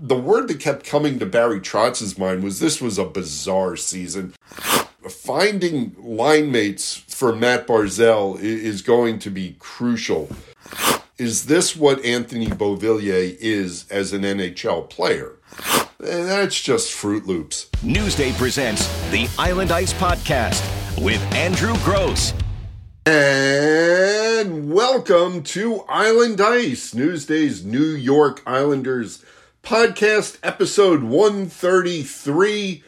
the word that kept coming to Barry Trotz's mind was this was a bizarre season. Finding line mates for Matt Barzal is going to be crucial. Is this what Anthony Beauvillier is as an NHL player? Eh, that's just Fruit Loops. Newsday presents the Island Ice Podcast with Andrew Gross. And welcome to Island Ice, Newsday's New York Islanders podcast, episode 133,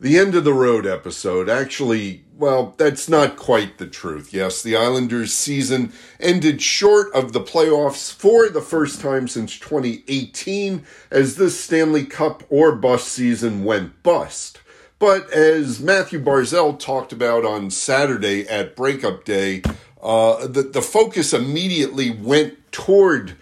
the end of the road episode. Actually, well, that's not quite the truth. Yes, the Islanders season ended short of the playoffs for the first time since 2018, as this Stanley Cup or bust season went bust. But as Matthew Barzal talked about on Saturday at Breakup Day, uh, the, the focus immediately went toward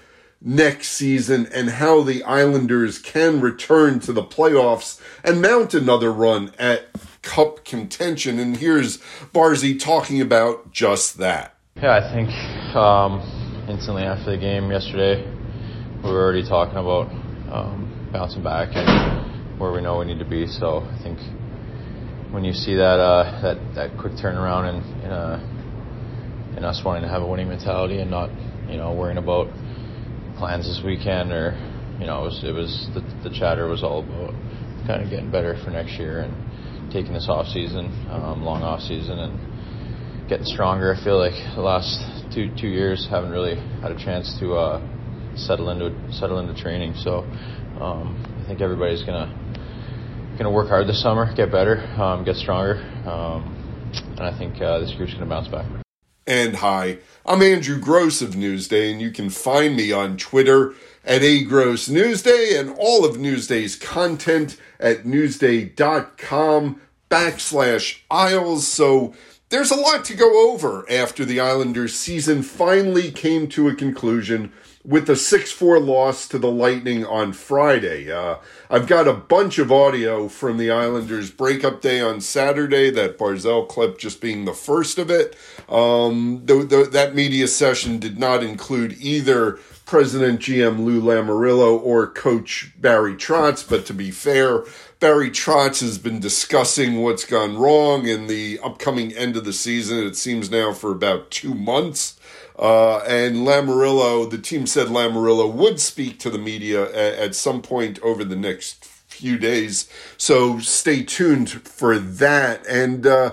next season and how the Islanders can return to the playoffs and mount another run at cup contention. And here's Barzy talking about just that. Yeah, I think um, instantly after the game yesterday, we were already talking about um, bouncing back and where we know we need to be. So I think when you see that uh, that that quick turnaround and in, uh, in us wanting to have a winning mentality and not you know worrying about plans this weekend or you know it was it was the, the chatter was all about kind of getting better for next year and taking this off season, um, long off season, and getting stronger. I feel like the last two two years haven't really had a chance to uh, settle into settle into training. So um, I think everybody's gonna to work hard this summer, get better, um, get stronger, um, and I think uh, this group's to bounce back. And hi, I'm Andrew Gross of Newsday, and you can find me on Twitter at A Gross Newsday and all of Newsday's content at newsday.com backslash Isles. So there's a lot to go over after the Islanders season finally came to a conclusion with a 6 4 loss to the Lightning on Friday. Uh, I've got a bunch of audio from the Islanders breakup day on Saturday, that Barzal clip just being the first of it. Um, the, the, that media session did not include either President GM Lou Lamoriello or Coach Barry Trotz, but to be fair, Barry Trotz has been discussing what's gone wrong in the upcoming end of the season. It seems now for about two months. Uh, and Lamoriello, the team said Lamoriello would speak to the media at, at some point over the next few days. So stay tuned for that. And uh,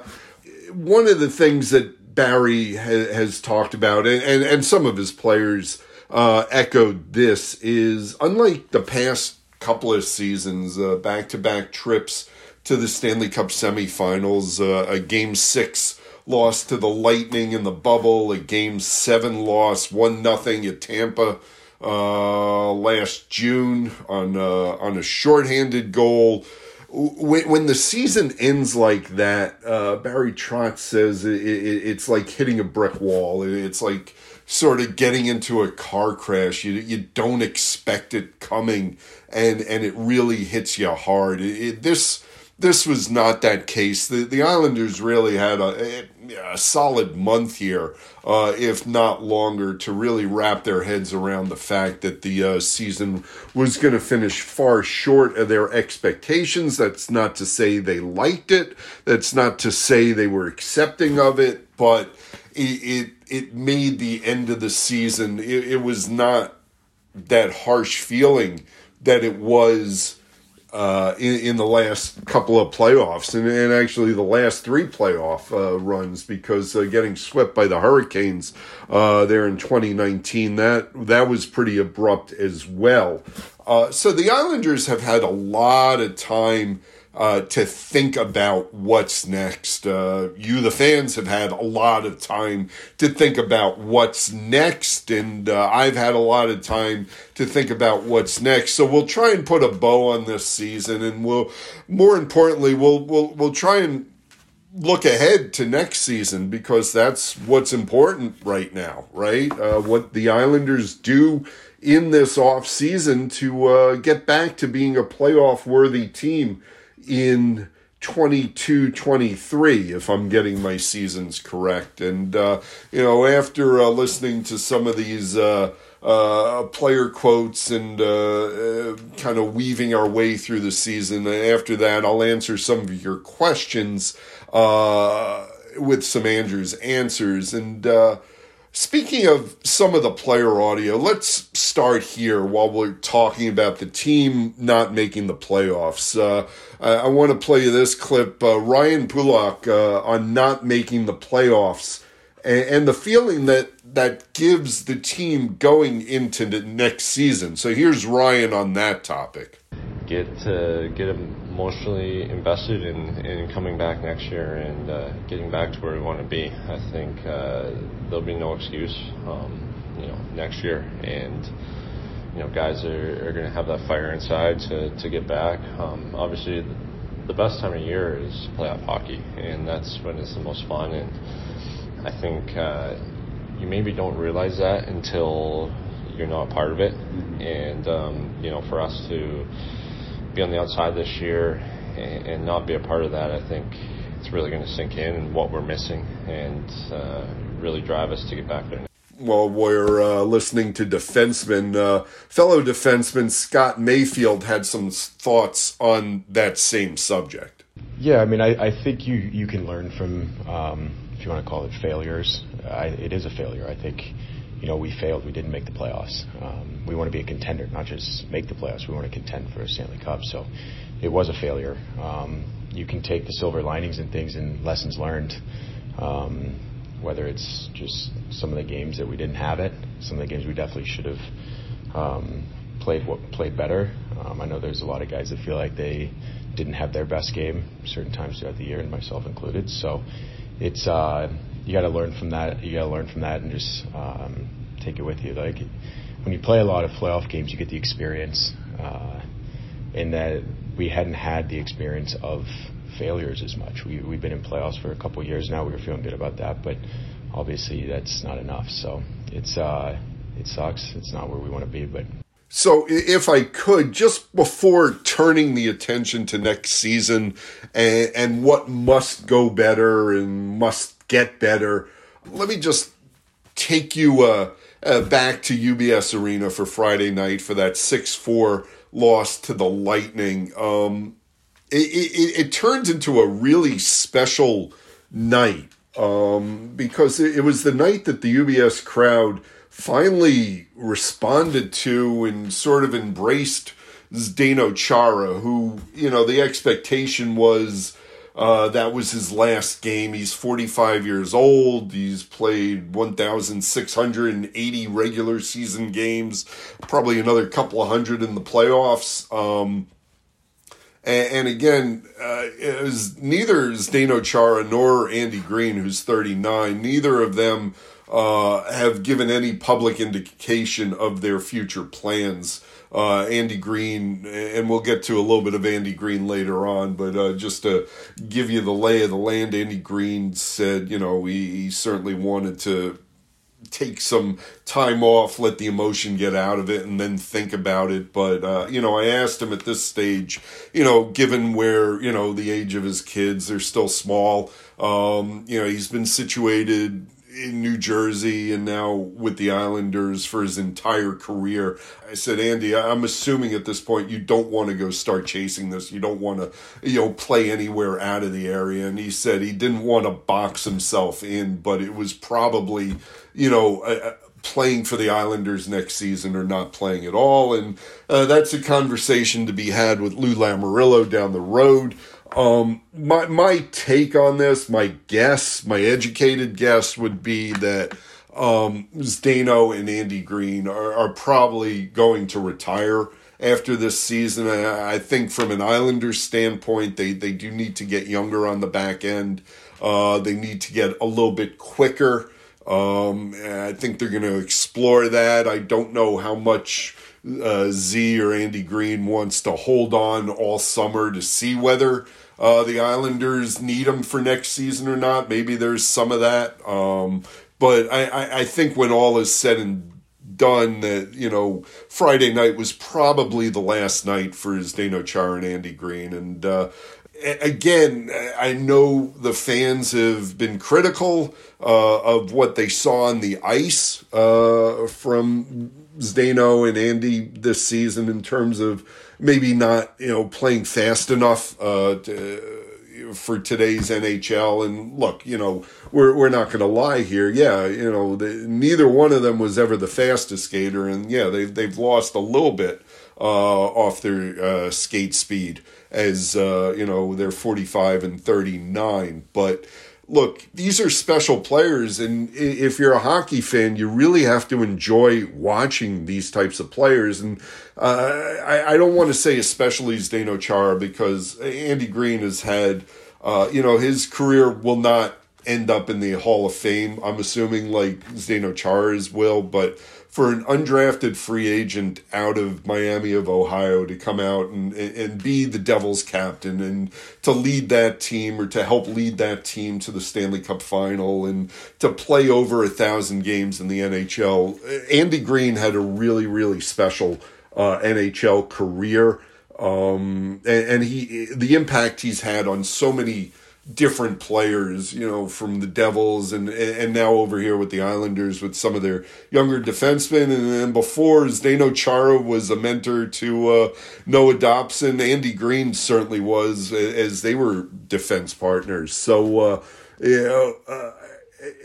one of the things that Barry ha- has talked about, and, and, and, some of his players uh, echoed this, is unlike the past couple of seasons, back to back trips to the Stanley Cup semifinals, uh, a game six loss to the Lightning in the bubble, a game seven loss, one nothing at Tampa uh, last June on uh, on a shorthanded goal. When, when the season ends like that, uh, Barry Trotz says it, it, it's like hitting a brick wall. It's like sort of getting into a car crash. You you don't expect it coming, and and it really hits you hard. It, this this was not that case. The the Islanders really had a, a solid month here, uh, if not longer, to really wrap their heads around the fact that the uh, season was going to finish far short of their expectations. That's not to say they liked it. That's not to say they were accepting of it, but it it, it made the end of the season. It, it was not that harsh feeling that it was uh, in, in the last couple of playoffs and, and actually the last three playoff uh, runs because uh, getting swept by the Hurricanes uh, there in 2019 that that was pretty abrupt as well. Uh, so the Islanders have had a lot of time uh, to think about what's next. Uh, you, the fans, have had a lot of time to think about what's next, and uh, I've had a lot of time to think about what's next. So we'll try and put a bow on this season, and we'll, more importantly, we'll we'll we'll try and look ahead to next season because that's what's important right now, right? Uh, what the Islanders do in this off season to uh, get back to being a playoff worthy team in 22 23 if i'm getting my seasons correct and uh, you know after uh, listening to some of these uh, uh, player quotes and uh, uh, kind of weaving our way through the season. After that, I'll answer some of your questions with some Andrew's answers. And speaking of some of the player audio, let's start here while we're talking about the team not making the playoffs. Uh, I, I want to play you this clip. Ryan Pulock on not making the playoffs and, and the feeling that that gives the team going into the next season. So here's Ryan on that topic. Get uh, get emotionally invested in, in coming back next year and uh, getting back to where we want to be. I think uh, there'll be no excuse, um, you know, next year, and you know, guys are, are going to have that fire inside to, to get back. Um, obviously, the best time of year is playoff hockey, and that's when it's the most fun and I think uh, you maybe don't realize that until you're not a part of it. Mm-hmm. And um, you know, for us to be on the outside this year and, and, not be a part of that, I think it's really going to sink in and what we're missing and uh, really drive us to get back there. Well, we're uh, listening to defenseman, uh, fellow defenseman Scott Mayfield had some thoughts on that same subject. Yeah, I mean, I, I think you you can learn from um, if you want to call it failures. I, it is a failure. I think, you know, we failed. We didn't make the playoffs. Um, we want to be a contender, not just make the playoffs. We want to contend for a Stanley Cup. So it was a failure. Um, you can take the silver linings and things and lessons learned. Um, whether it's just some of the games that we didn't have it, some of the games we definitely should have um, played what played better. Um, I know there's a lot of guys that feel like they didn't have their best game certain times throughout the year, and myself included. So it's uh, you got to learn from that. You got to learn from that and just um, take it with you. Like when you play a lot of playoff games, you get the experience. Uh, in that we hadn't had the experience of failures as much. We we've been in playoffs for a couple years now. We were feeling good about that, but obviously that's not enough. So it's uh, it sucks. It's not where we want to be, but so, if I could, just before turning the attention to next season and, and what must go better and must get better, let me just take you uh, uh, back to UBS Arena for Friday night for that 6 4 loss to the Lightning. Um, it, it, it, turns into a really special night um, because it, it was the night that the UBS crowd finally responded to and sort of embraced Zdeno Chara, who, you know, the expectation was uh, that was his last game. He's 45 years old. He's played 1,680 regular season games, probably another couple of hundred in the playoffs. Um, and, and, again, uh, was neither Zdeno Chara nor Andy Greene, who's 39, neither of them uh, have given any public indication of their future plans. Uh, Andy Greene, and we'll get to a little bit of Andy Greene later on, but uh, just to give you the lay of the land, Andy Greene said, you know, he, he certainly wanted to take some time off, let the emotion get out of it, and then think about it. But, uh, you know, I asked him at this stage, you know, given where, you know, the age of his kids, they're still small. Um, you know, he's been situated in New Jersey and now with the Islanders for his entire career. I said, Andy, I'm assuming at this point you don't want to go start chasing this. You don't want to, you know, play anywhere out of the area. And he said he didn't want to box himself in, but it was probably, you know, uh, playing for the Islanders next season or not playing at all. And uh, that's a conversation to be had with Lou Lamoriello down the road. Um, my my take on this, my guess, my educated guess would be that um, Zdeno and Andy Greene are, are probably going to retire after this season. I, I think from an Islanders standpoint, they they do need to get younger on the back end. Uh, they need to get a little bit quicker. Um, I think they're going to explore that. I don't know how much uh, Z or Andy Greene wants to hold on all summer to see whether uh, the Islanders need him for next season or not. Maybe there's some of that. Um, but I, I, I think when all is said and done that you know Friday night was probably the last night for Zdeno Chara and Andy Greene and uh, again, I know the fans have been critical uh, of what they saw on the ice uh, from Zdeno and Andy this season in terms of maybe not you know playing fast enough uh, to, for today's NHL. And look, you know we're we're not going to lie here. Yeah, you know the, neither one of them was ever the fastest skater, and yeah, they they've lost a little bit uh, off their uh, skate speed as uh, you know they're 45 and 39 but look these are special players and if you're a hockey fan you really have to enjoy watching these types of players and uh, I, I, don't want to say especially Zdeno Chara because Andy Greene has had uh, you know his career will not end up in the Hall of Fame I'm assuming like Zdeno Chara's will but for an undrafted free agent out of Miami of Ohio to come out and, and be the Devils captain and to lead that team or to help lead that team to the Stanley Cup final and to play over a thousand games in the NHL. Andy Greene had a really, really special uh, NHL career. Um, and, and he, the impact he's had on so many different players, you know, from the Devils and and now over here with the Islanders with some of their younger defensemen. And then before, Zdeno Chara was a mentor to uh, Noah Dobson. Andy Greene certainly was, as they were defense partners. So, uh, you know, uh,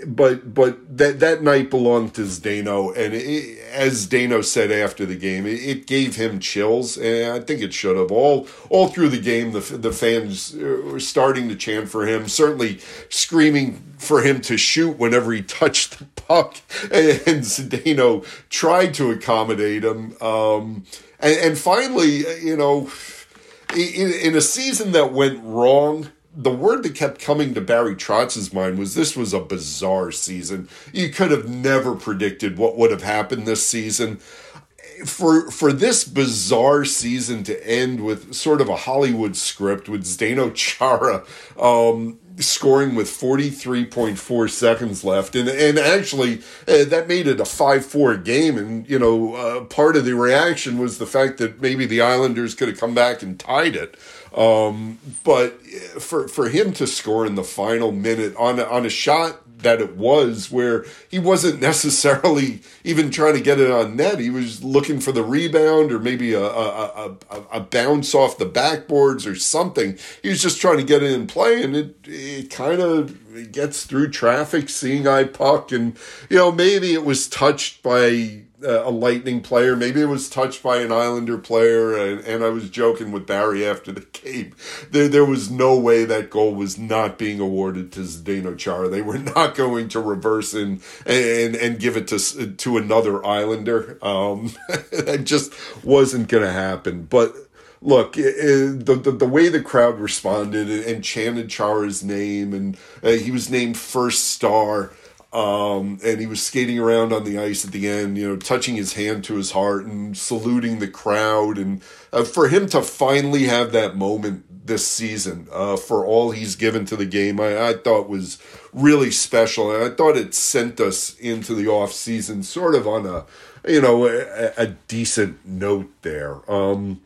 but but that that night belonged to Zdeno, and it, as Zdeno said after the game, it, it, gave him chills, and I think it should have. All all through the game, the the fans were starting to chant for him, certainly screaming for him to shoot whenever he touched the puck, and Zdeno tried to accommodate him, um, and, and finally, you know, in, in a season that went wrong the word that kept coming to Barry Trotz's mind was this was a bizarre season. You could have never predicted what would have happened this season. For for this bizarre season to end with sort of a Hollywood script with Zdeno Chara um, scoring with 43.4 seconds left and and actually uh, that made it a 5-4 game and you know uh, part of the reaction was the fact that maybe the Islanders could have come back and tied it um, but for for him to score in the final minute on on a shot that it was where he wasn't necessarily even trying to get it on net. He was looking for the rebound or maybe a, a, a, a bounce off the backboards or something. He was just trying to get it in play and it, it kind of gets through traffic, seeing eye puck. And, you know, maybe it was touched by a Lightning player. Maybe it was touched by an Islander player. And, and, I was joking with Barry after the game. There, there was no way that goal was not being awarded to Zdeno Chara. They were not going to reverse and and and give it to to another Islander. Um, that just wasn't going to happen. But look, the, the, the way the crowd responded and, and chanted Chara's name, and uh, he was named first star. Um, and he was skating around on the ice at the end, you know, touching his hand to his heart and saluting the crowd. And uh, for him to finally have that moment this season, uh, for all he's given to the game, I, I thought was really special. And I thought it sent us into the off season sort of on a, you know, a, a decent note there. Um,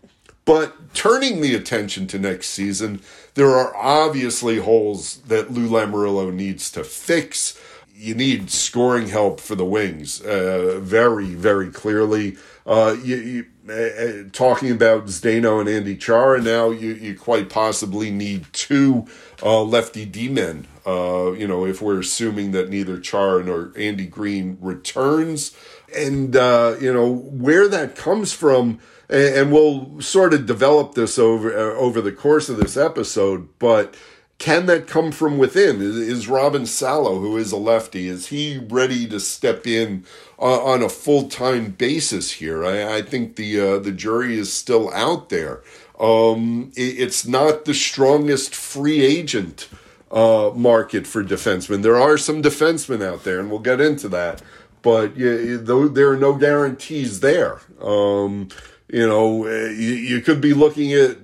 but turning the attention to next season, there are obviously holes that Lou Lamoriello needs to fix you need scoring help for the wings uh, very, very clearly. Uh, you, you uh, uh, talking about Zdeno and Andy Chara now, you, you quite possibly need two uh, lefty D men. Uh, you know, if we're assuming that neither Chara nor Andy Greene returns, and you know where that comes from, and, and we'll sort of develop this over over the course of this episode, but can that come from within? Is, Robin Salo, who is a lefty, is he ready to step in on a full time basis here? I, I think the uh, the jury is still out there. Um, it, it's not the strongest free agent uh, market for defensemen. There are some defensemen out there, and we'll get into that. But yeah, there are no guarantees there. Um, you know, uh, you, you, could be looking at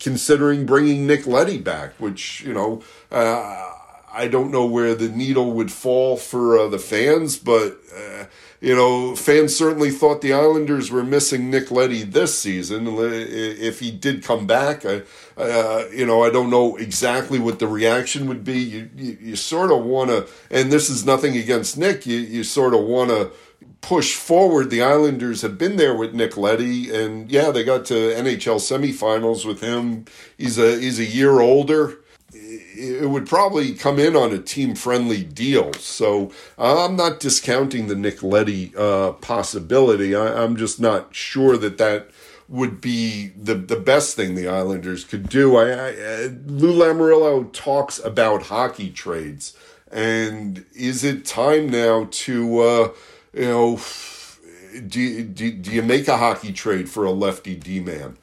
considering bringing Nick Leddy back, which, you know, uh, I don't know where the needle would fall for uh, the fans, but uh, you know, fans certainly thought the Islanders were missing Nick Leddy this season. If he did come back, I, uh, you know, I don't know exactly what the reaction would be. You, you, you sort of want to, and this is nothing against Nick. You, you sort of want to push forward. The Islanders have been there with Nick Leddy, and yeah, they got to NHL semifinals with him. He's a he's a year older it would probably come in on a team friendly deal. So I'm not discounting the Nick Leddy uh, possibility. I, am just not sure that that would be the, the best thing the Islanders could do. I, I, Lou Lamoriello talks about hockey trades. And is it time now to, uh, you know, do, do, do you make a hockey trade for a lefty D man?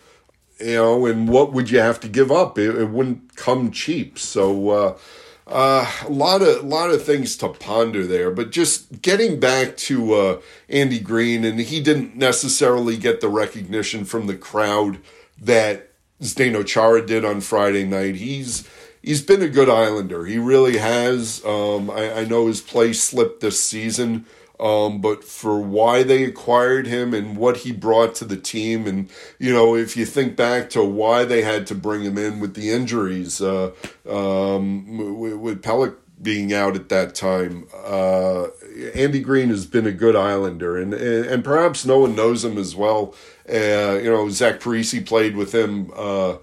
you know, and what would you have to give up? It, it wouldn't come cheap. So uh, uh, a lot of lot of things to ponder there. But just getting back to uh, Andy Greene, and he didn't necessarily get the recognition from the crowd that Zdeno Chara did on Friday night. He's he's been a good Islander. He really has. Um, I, I know his play slipped this season. Um, but for why they acquired him and what he brought to the team, and you know, if you think back to why they had to bring him in with the injuries, uh, um, with, with Pelech being out at that time, uh, Andy Greene has been a good Islander, and and perhaps no one knows him as well. Uh, you know, Zach Parise played with him uh,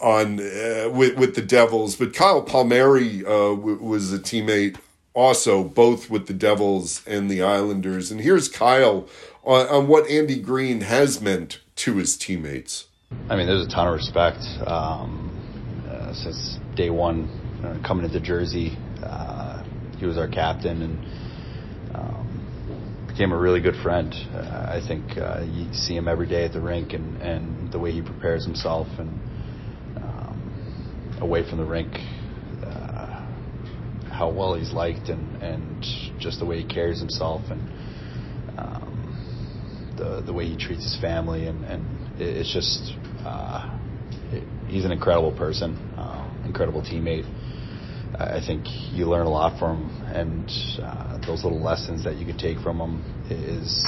on uh, with with the Devils, but Kyle Palmieri uh, w- was a teammate also both with the Devils and the Islanders. And here's Kyle on, on what Andy Greene has meant to his teammates. I mean, there's a ton of respect um, uh, since day one uh, coming into Jersey. Uh, he was our captain and um, became a really good friend. Uh, I think uh, you see him every day at the rink and, and the way he prepares himself and um, away from the rink how well he's liked and, and just the way he carries himself and um, the the way he treats his family and, and it's just uh, it, he's an incredible person, uh, incredible teammate. I think you learn a lot from him, and uh, those little lessons that you can take from him is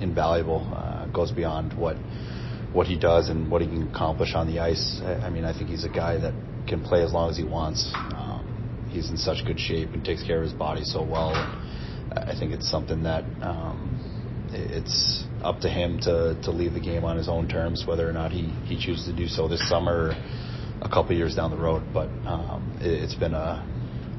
invaluable. Uh, goes beyond what what he does and what he can accomplish on the ice. I, I mean, I think he's a guy that can play as long as he wants. Um, he's in such good shape and takes care of his body so well. I think it's something that um, it's up to him to, to leave the game on his own terms, whether or not he, he chooses to do so this summer or a couple years down the road. But um, it, has been a,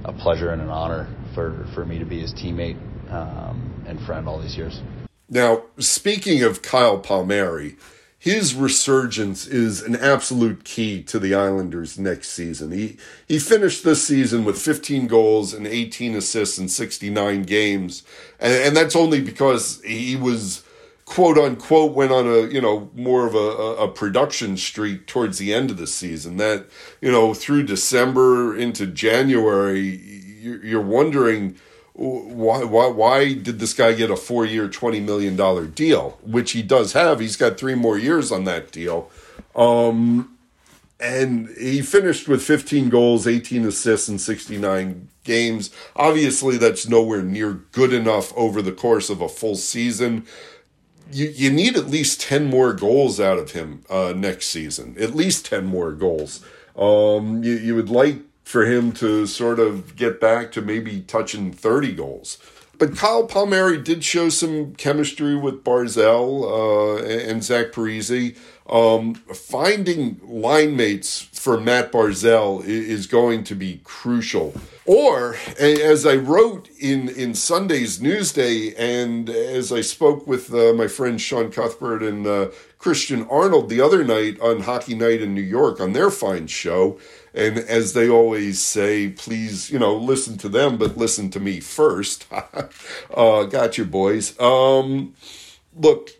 a pleasure and an honor for, for me to be his teammate um, and friend all these years. Now, speaking of Kyle Palmieri, his resurgence is an absolute key to the Islanders next season. He he finished this season with 15 goals and 18 assists in 69 games, and, and that's only because he was quote unquote went on a you know more of a, a production streak towards the end of the season. That you know through December into January, you're wondering why, why, why did this guy get a four year, $20 million deal? Which he does have. He's got three more years on that deal. Um, and he finished with 15 goals, 18 assists, and 69 games. Obviously, that's nowhere near good enough over the course of a full season. You, you need at least 10 more goals out of him uh, next season. At least 10 more goals. Um, you, you would like for him to sort of get back to maybe touching 30 goals. But Kyle Palmieri did show some chemistry with Barzal uh, and Zach Parise. Um, finding line mates for Matt Barzal is going to be crucial. Or, as I wrote in, in Sunday's Newsday, and as I spoke with uh, my friend Sean Cuthbert and uh, Christian Arnold the other night on Hockey Night in New York on their fine show, and as they always say, please, you know, listen to them, but listen to me first. uh, got you, boys. Um, look,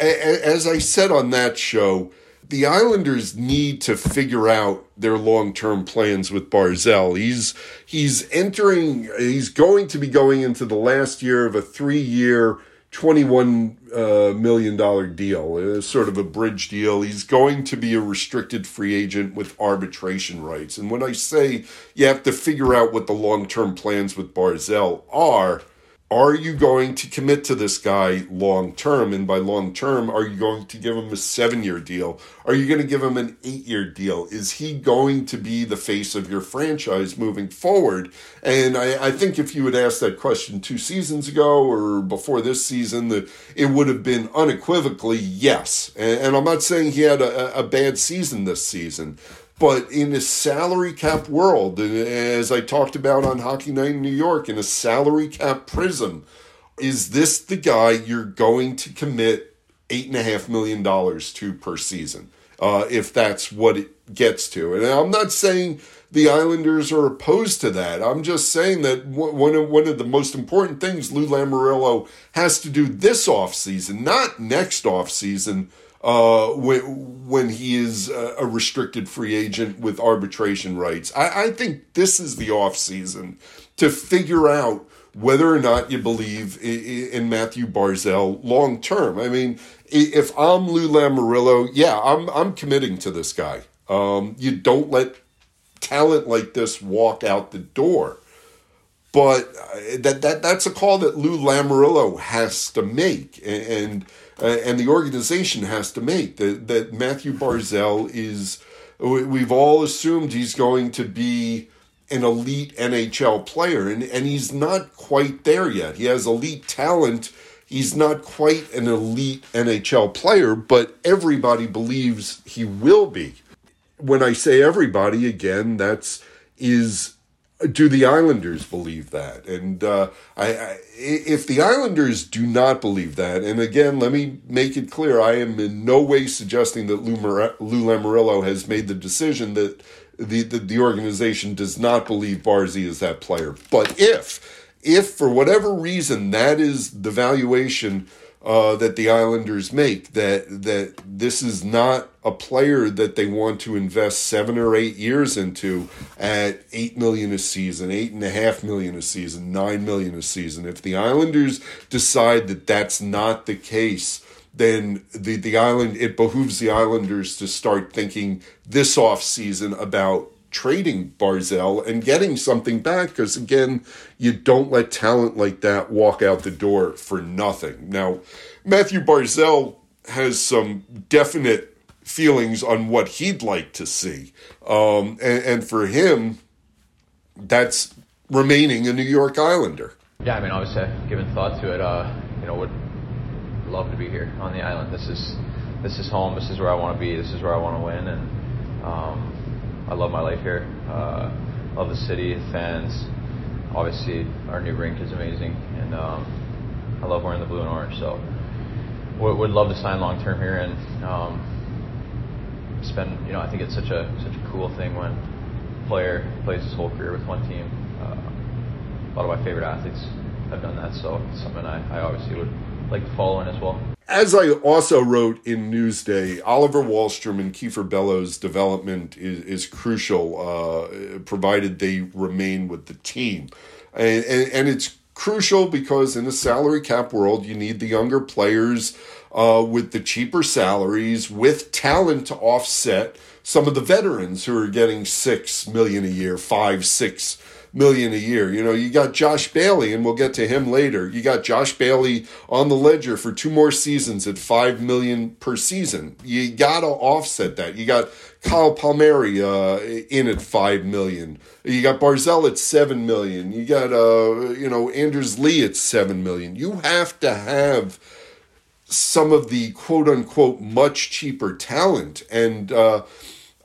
a- as I said on that show, the Islanders need to figure out their long-term plans with Barzal. He's he's entering. He's going to be going into the last year of a three-year twenty-one uh, million dollar deal, uh, sort of a bridge deal. He's going to be a restricted free agent with arbitration rights. And when I say you have to figure out what the long-term plans with Barzal are are you going to commit to this guy long term? And by long term, are you going to give him a seven year deal? Are you going to give him an eight year deal? Is he going to be the face of your franchise moving forward? And I, I think if you had asked that question two seasons ago or before this season, that it would have been unequivocally yes. And, and I'm not saying he had a, a bad season this season, but in a salary cap world, as I talked about on Hockey Night in New York, in a salary cap prism, is this the guy you're going to commit eight and a half million dollars to per season? Uh, if that's what it gets to. And I'm not saying the Islanders are opposed to that. I'm just saying that one of, one of the most important things Lou Lamoriello has to do this offseason, not next offseason, uh, when, when he is a restricted free agent with arbitration rights. I, I think this is the off season to figure out whether or not you believe in Matthew Barzal long term. I mean, if I'm Lou Lamoriello, yeah, I'm I'm committing to this guy. Um, you don't let talent like this walk out the door. But uh, that that that's a call that Lou Lamoriello has to make, and uh, and the organization has to make that that Matthew Barzal is. We've all assumed he's going to be an elite NHL player, and, and he's not quite there yet. He has elite talent. He's not quite an elite NHL player, but everybody believes he will be. When I say everybody, again, that's is do the Islanders believe that? And uh, I, I, if the Islanders do not believe that, and again, let me make it clear, I am in no way suggesting that Lou, Mar- Lou Lamoriello has made the decision that the, the, the organization does not believe Barzy is that player. But if, if for whatever reason that is the valuation uh, that the Islanders make, that that this is not a player that they want to invest seven or eight years into at eight million a season, eight and a half million a season, nine million a season. If the Islanders decide that that's not the case, then the, the island it behooves the Islanders to start thinking this off season about trading Barzal and getting something back because again, you don't let talent like that walk out the door for nothing. Now, Matthew Barzal has some definite feelings on what he'd like to see. Um, and, and, for him, that's remaining a New York Islander. Yeah, I mean, obviously, I've given thought to it. Uh, you know, would love to be here on the island. This is this is home. This is where I want to be. This is where I want to win, and um, I love my life here. Uh, love the city, fans. Obviously, our new rink is amazing, and um, I love wearing the blue and orange. So, would, would love to sign long term here, and um, spend. You know, I think it's such a such a cool thing when a player plays his whole career with one team. Uh, a lot of my favorite athletes have done that, so it's something I, I obviously would like to follow in as well. As I also wrote in Newsday, Oliver Wahlstrom and Kiefer Bellows' development is, is crucial, uh, provided they remain with the team. And, and, and, it's crucial because in a salary cap world, you need the younger players uh, with the cheaper salaries, with talent to offset some of the veterans who are getting six million a year, five, six million a year. You know, you got Josh Bailey, and we'll get to him later. You got Josh Bailey on the ledger for two more seasons at five million per season. You got to offset that. You got Kyle Palmieri uh, in at five million. You got Barzal at seven million. You got uh, you know Anders Lee at seven million. You have to have some of the quote unquote much cheaper talent. And uh,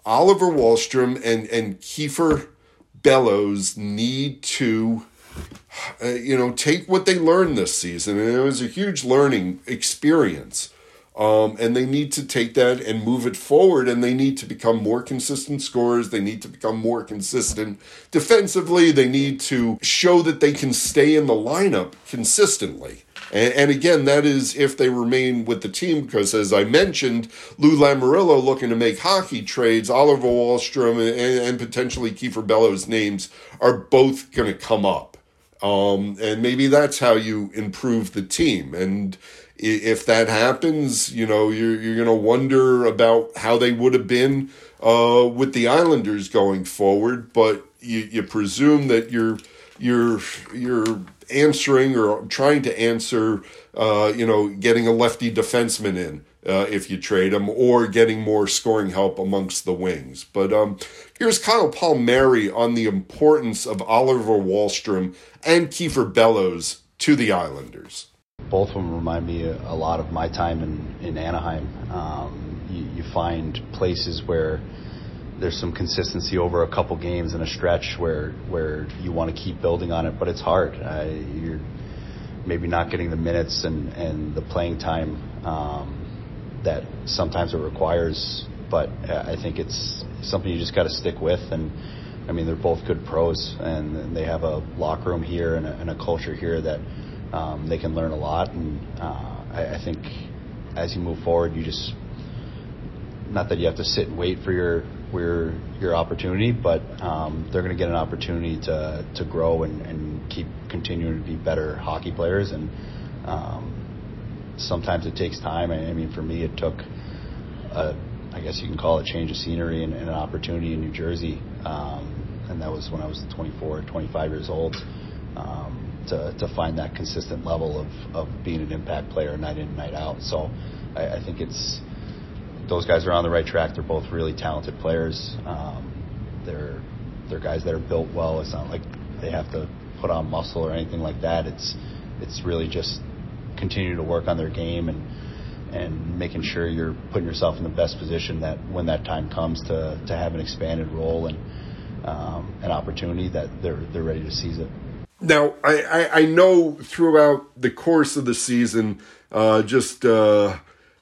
Oliver Wahlstrom and, and Kiefer Bellows need to, uh, you know, take what they learned this season. And it was a huge learning experience. Um, and they need to take that and move it forward, and they need to become more consistent scorers. They need to become more consistent defensively. They need to show that they can stay in the lineup consistently. And, and, again, that is if they remain with the team, because as I mentioned, Lou Lamoriello looking to make hockey trades, Oliver Wahlstrom and, and potentially Kiefer Bellows' names are both going to come up. Um, and maybe that's how you improve the team. And if that happens, you know, you're, you're going to wonder about how they would have been uh, with the Islanders going forward. But you, you presume that you're you're you're answering or trying to answer, uh, you know, getting a lefty defenseman in uh, if you trade him, or getting more scoring help amongst the wings. But um, here's Kyle Palmieri on the importance of Oliver Wahlstrom and Kiefer Bellows to the Islanders. Both of them remind me a lot of my time in, in Anaheim. Um, you, you find places where there's some consistency over a couple games in a stretch where where you want to keep building on it, but it's hard. You're maybe not getting the minutes and, and the playing time um, that sometimes it requires, but I think it's something you just got to stick with. And I mean, they're both good pros, and they have a locker room here and a, and a culture here that um, they can learn a lot. And uh, I, I think as you move forward, you just not that you have to sit and wait for your your your opportunity, but um, they're going to get an opportunity to to grow and, and keep continuing to be better hockey players. And um, sometimes it takes time. I mean, for me, it took a, I guess you can call it change of scenery and, and an opportunity in New Jersey, um, and that was when I was 24, 25 years old. Um, to, to find that consistent level of, of being an impact player night in, night out. So I, I think it's those guys are on the right track. They're both really talented players. Um, they're they're guys that are built well. It's not like they have to put on muscle or anything like that. It's it's really just continue to work on their game and and making sure you're putting yourself in the best position that when that time comes to to have an expanded role and um, an opportunity that they're they're ready to seize it. Now I, I, I know throughout the course of the season, uh, just uh,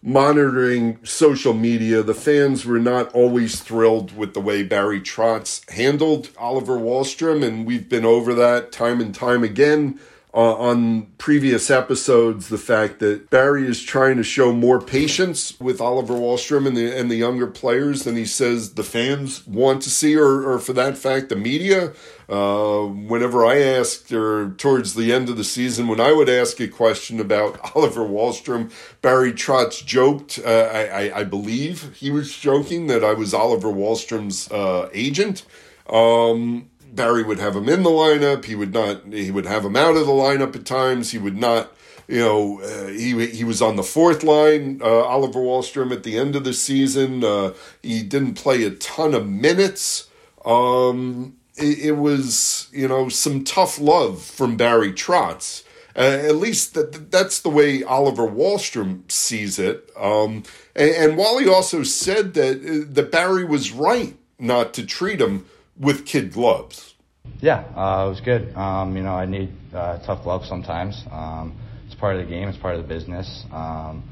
monitoring social media, the fans were not always thrilled with the way Barry Trotz handled Oliver Wahlstrom, and we've been over that time and time again. Uh, on previous episodes, the fact that Barry is trying to show more patience with Oliver Wahlstrom and the and the younger players than he says the fans want to see, or, or for that fact, the media. Uh, whenever I asked, or towards the end of the season, when I would ask a question about Oliver Wahlstrom, Barry Trotz joked. Uh, I, I, I, believe he was joking that I was Oliver Wahlstrom's uh, agent. Um, Barry would have him in the lineup. He would not. He would have him out of the lineup at times. He would not. You know, uh, he he was on the fourth line. Uh, Oliver Wahlstrom at the end of the season. Uh, he didn't play a ton of minutes. Um, it, it, was you know some tough love from Barry Trotz. Uh, at least that, that's the way Oliver Wahlstrom sees it. Um, and, and Wally also said that uh, that Barry was right not to treat him with kid gloves. Yeah, uh, it was good. Um, you know, I need uh, tough gloves sometimes. Um, it's part of the game. It's part of the business. Um,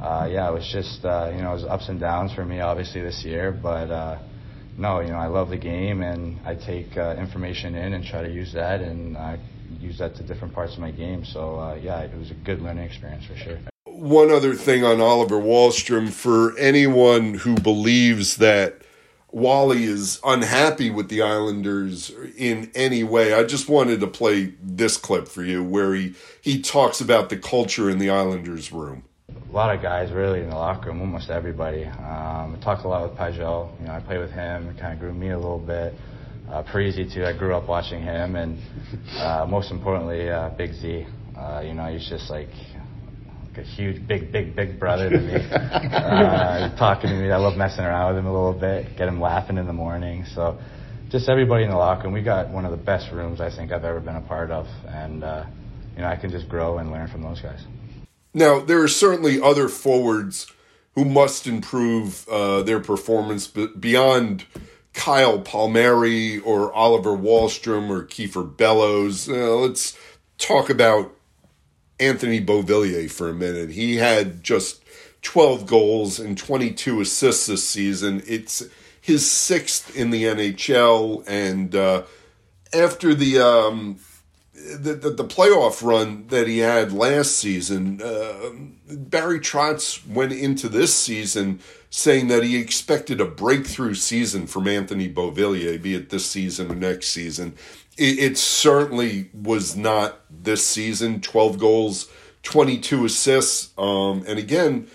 uh, yeah, it was just uh, you know it was ups and downs for me obviously this year, but uh, no, you know I love the game and I take uh, information in and try to use that and uh, use that to different parts of my game. So uh, yeah, it was a good learning experience for sure. One other thing on Oliver Wahlstrom for anyone who believes that Wally is unhappy with the Islanders in any way. I just wanted to play this clip for you where he, he talks about the culture in the Islanders room. A lot of guys really in the locker room, almost everybody. Um, I talked a lot with Pageau. You know, I played with him. It kind of grew me a little bit. Uh, Parise too. I grew up watching him, and uh, most importantly, uh, Big Z. Uh, you know, he's just like a huge, big, big, big brother to me. uh, talking to me, I love messing around with him a little bit, get him laughing in the morning. So, just everybody in the locker room. We got one of the best rooms I think I've ever been a part of, and uh, you know I can just grow and learn from those guys. Now there are certainly other forwards who must improve uh, their performance beyond Kyle Palmieri or Oliver Wahlstrom or Kiefer Bellows. Uh, let's talk about Anthony Beauvillier for a minute. He had just 12 goals and 22 assists this season. It's his sixth in the NHL, and uh, after the, um, the, the, the playoff run that he had last season, uh, Barry Trotz went into this season saying that he expected a breakthrough season from Anthony Beauvillier, be it this season or next season. It, it certainly was not this season. 12 goals, 22 assists. Um, and again,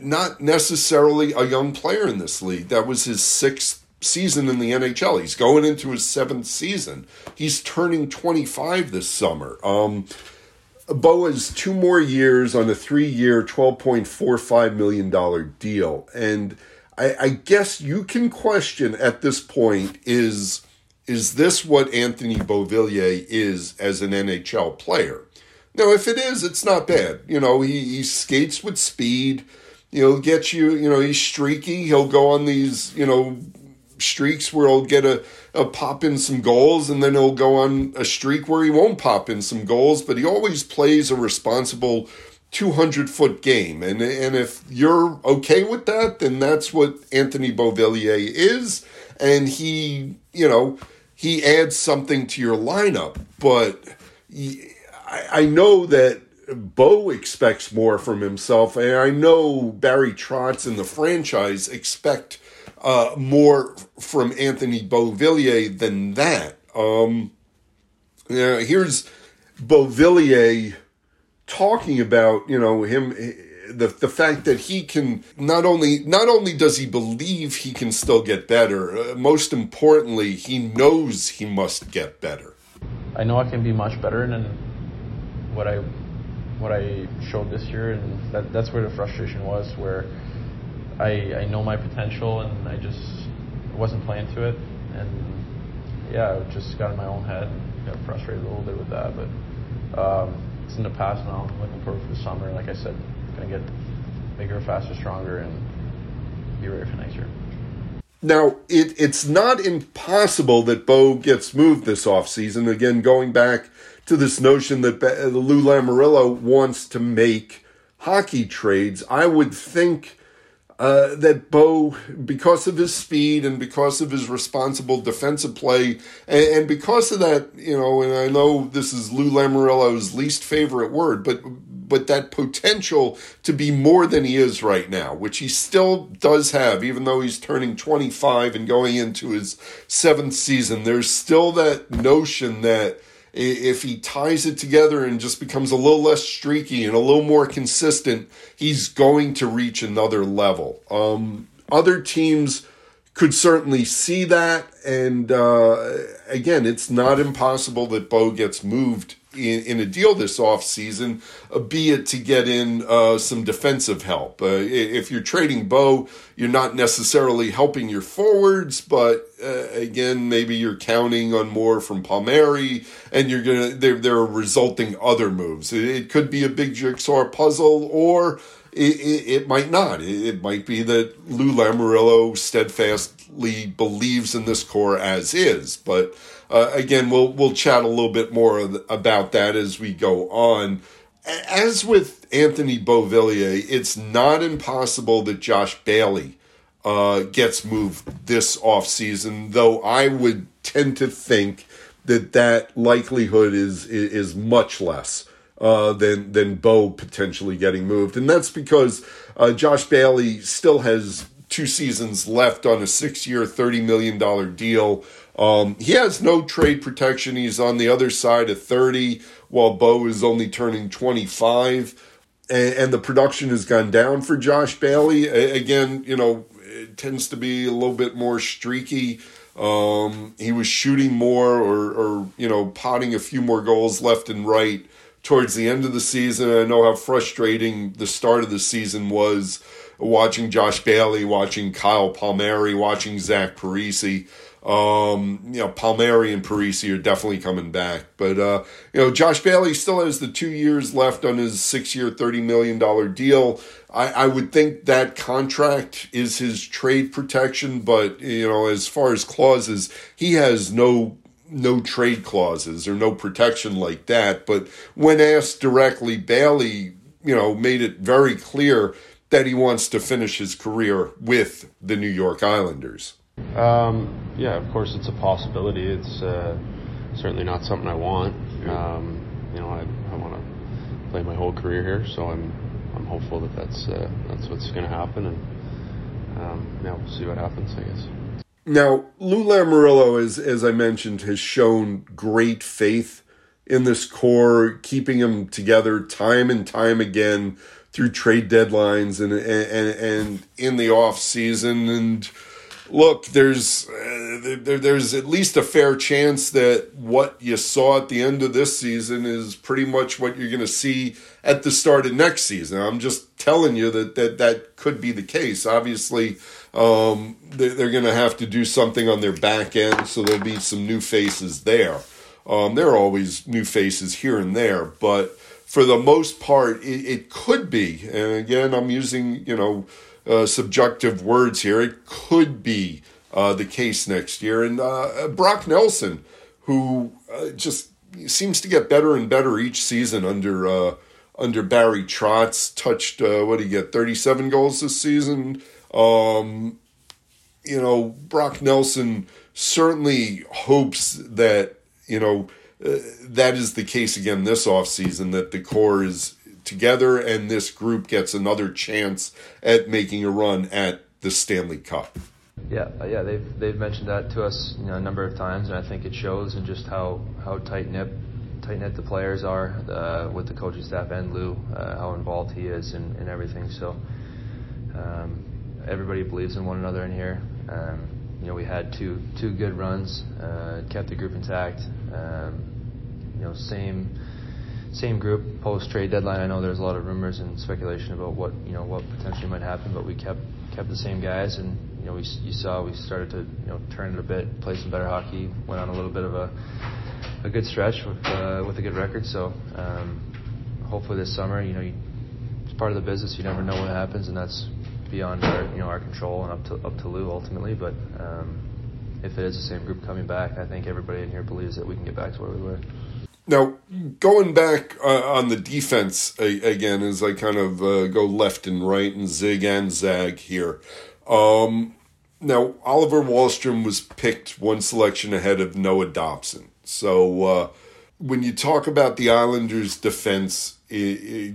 not necessarily a young player in this league. That was his sixth season in the NHL. He's going into his seventh season. He's turning 25 this summer. Um, Bo has two more years on a three year, $12.45 million deal. And I, I, guess you can question at this point is, is this what Anthony Beauvillier is as an NHL player? Now, if it is, it's not bad. You know, he, he skates with speed. He'll get you, you know, he's streaky. He'll go on these, you know, streaks where he'll get a, a pop in some goals and then he'll go on a streak where he won't pop in some goals, but he always plays a responsible 200 foot game. And, and if you're okay with that, then that's what Anthony Beauvillier is. And he, you know, he adds something to your lineup. But I, know that Bo expects more from himself, and I know Barry Trotz and the franchise expect uh, more from Anthony Beauvillier than that. Um, here's Beauvillier talking about you know him the the fact that he can not only not only does he believe he can still get better, uh, most importantly, he knows he must get better. I know I can be much better than what I what I showed this year, and that, that's where the frustration was, where I, I know my potential and I just wasn't playing to it. And yeah, I just got in my own head and got frustrated a little bit with that. But um, it's in the past now. I'm looking forward for the summer. Like I said, going to get bigger, faster, stronger, and be ready for next year. Now, it, it's not impossible that Bo gets moved this offseason. Again, going back to this notion that Lou Lamoriello wants to make hockey trades, I would think uh, that Bo, because of his speed and because of his responsible defensive play, and, and, because of that, you know, and I know this is Lou Lamoriello's least favorite word, but but that potential to be more than he is right now, which he still does have, even though he's turning 25 and going into his seventh season, there's still that notion that if he ties it together and just becomes a little less streaky and a little more consistent, he's going to reach another level. Um, other teams could certainly see that, and uh, again, it's not impossible that Bo gets moved in, in a deal this offseason, uh, be it to get in uh, some defensive help. Uh, if you're trading Bo, you're not necessarily helping your forwards, but uh, again, maybe you're counting on more from Palmieri, and you're gonna there there are resulting other moves. It, it could be a big jigsaw puzzle, or it, it, it might not. It, might be that Lou Lamoriello believes in this core as is, but uh, again, we'll we'll chat a little bit more about that as we go on. As with Anthony Beauvillier, it's not impossible that Josh Bailey uh, gets moved this offseason, though I would tend to think that that likelihood is is much less uh, than than Bo potentially getting moved, and that's because uh, Josh Bailey still has two seasons left on a six year, thirty million dollar deal. Um, he has no trade protection. He's on the other side of 30, while Bo is only turning 25. And, and the production has gone down for Josh Bailey. A- again, you know, it tends to be a little bit more streaky. Um, he was shooting more or, or, you know, potting a few more goals left and right towards the end of the season. I know how frustrating the start of the season was watching Josh Bailey, watching Kyle Palmieri, watching Zach Parise. Um, you know, Palmieri and Parise are definitely coming back. But, uh, you know, Josh Bailey still has the two years left on his six year, $30 million deal. I, I would think that contract is his trade protection, but, you know, as far as clauses, he has no no trade clauses or no protection like that. But when asked directly, Bailey, you know, made it very clear that he wants to finish his career with the New York Islanders. Um, yeah, of course, it's a possibility. It's uh, certainly not something I want. Um, you know, I, I want to play my whole career here, so I'm I'm hopeful that that's uh, that's what's going to happen. And um, yeah, we'll see what happens. I guess. Now, Lou Lamoriello, as as I mentioned, has shown great faith in this core, keeping them together time and time again through trade deadlines and and and in the off season. And look, there's uh, there, there's at least a fair chance that what you saw at the end of this season is pretty much what you're going to see at the start of next season. I'm just telling you that that that could be the case. Obviously. Um, they're, they're going to have to do something on their back end, so there'll be some new faces there. Um, there are always new faces here and there, but for the most part, it, it could be. And again, I'm using you know uh, subjective words here. It could be uh, the case next year. And uh, Brock Nelson, who uh, just seems to get better and better each season under uh, under Barry Trotz, touched uh, what do you get? 37 goals this season. Um, you know, Brock Nelson certainly hopes that, you know, uh, that is the case again this offseason, that the core is together and this group gets another chance at making a run at the Stanley Cup. Yeah, uh, yeah, they've they've mentioned that to us you know, a number of times, and I think it shows in just how how tight knit tight knit the players are uh, with the coaching staff and Lou, uh, how involved he is in, in everything. So. Um, everybody believes in one another in here. Um, you know, we had two two good runs, uh, kept the group intact. Um, you know, same same group post trade deadline. I know there's a lot of rumors and speculation about what you know what potentially might happen, but we kept kept the same guys, and you know, we you saw we started to you know turn it a bit, play some better hockey, went on a little bit of a a good stretch with uh, with a good record. So um, hopefully this summer, you know, you, it's part of the business. You never know what happens, and that's beyond our you know our control and up to up to Lou ultimately. But um, if it is the same group coming back, I think everybody in here believes that we can get back to where we were. Now, going back uh, on the defense again, as I kind of uh, go left and right and zig and zag here. Um, now, Oliver Wahlstrom was picked one selection ahead of Noah Dobson. So, uh, when you talk about the Islanders' defense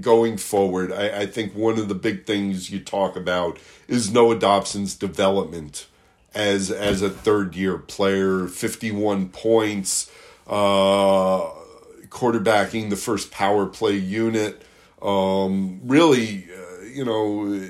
going forward, I, I, think one of the big things you talk about is Noah Dobson's development as as a third year player. Fifty one points, uh, quarterbacking the first power play unit. Um, really, uh, you know,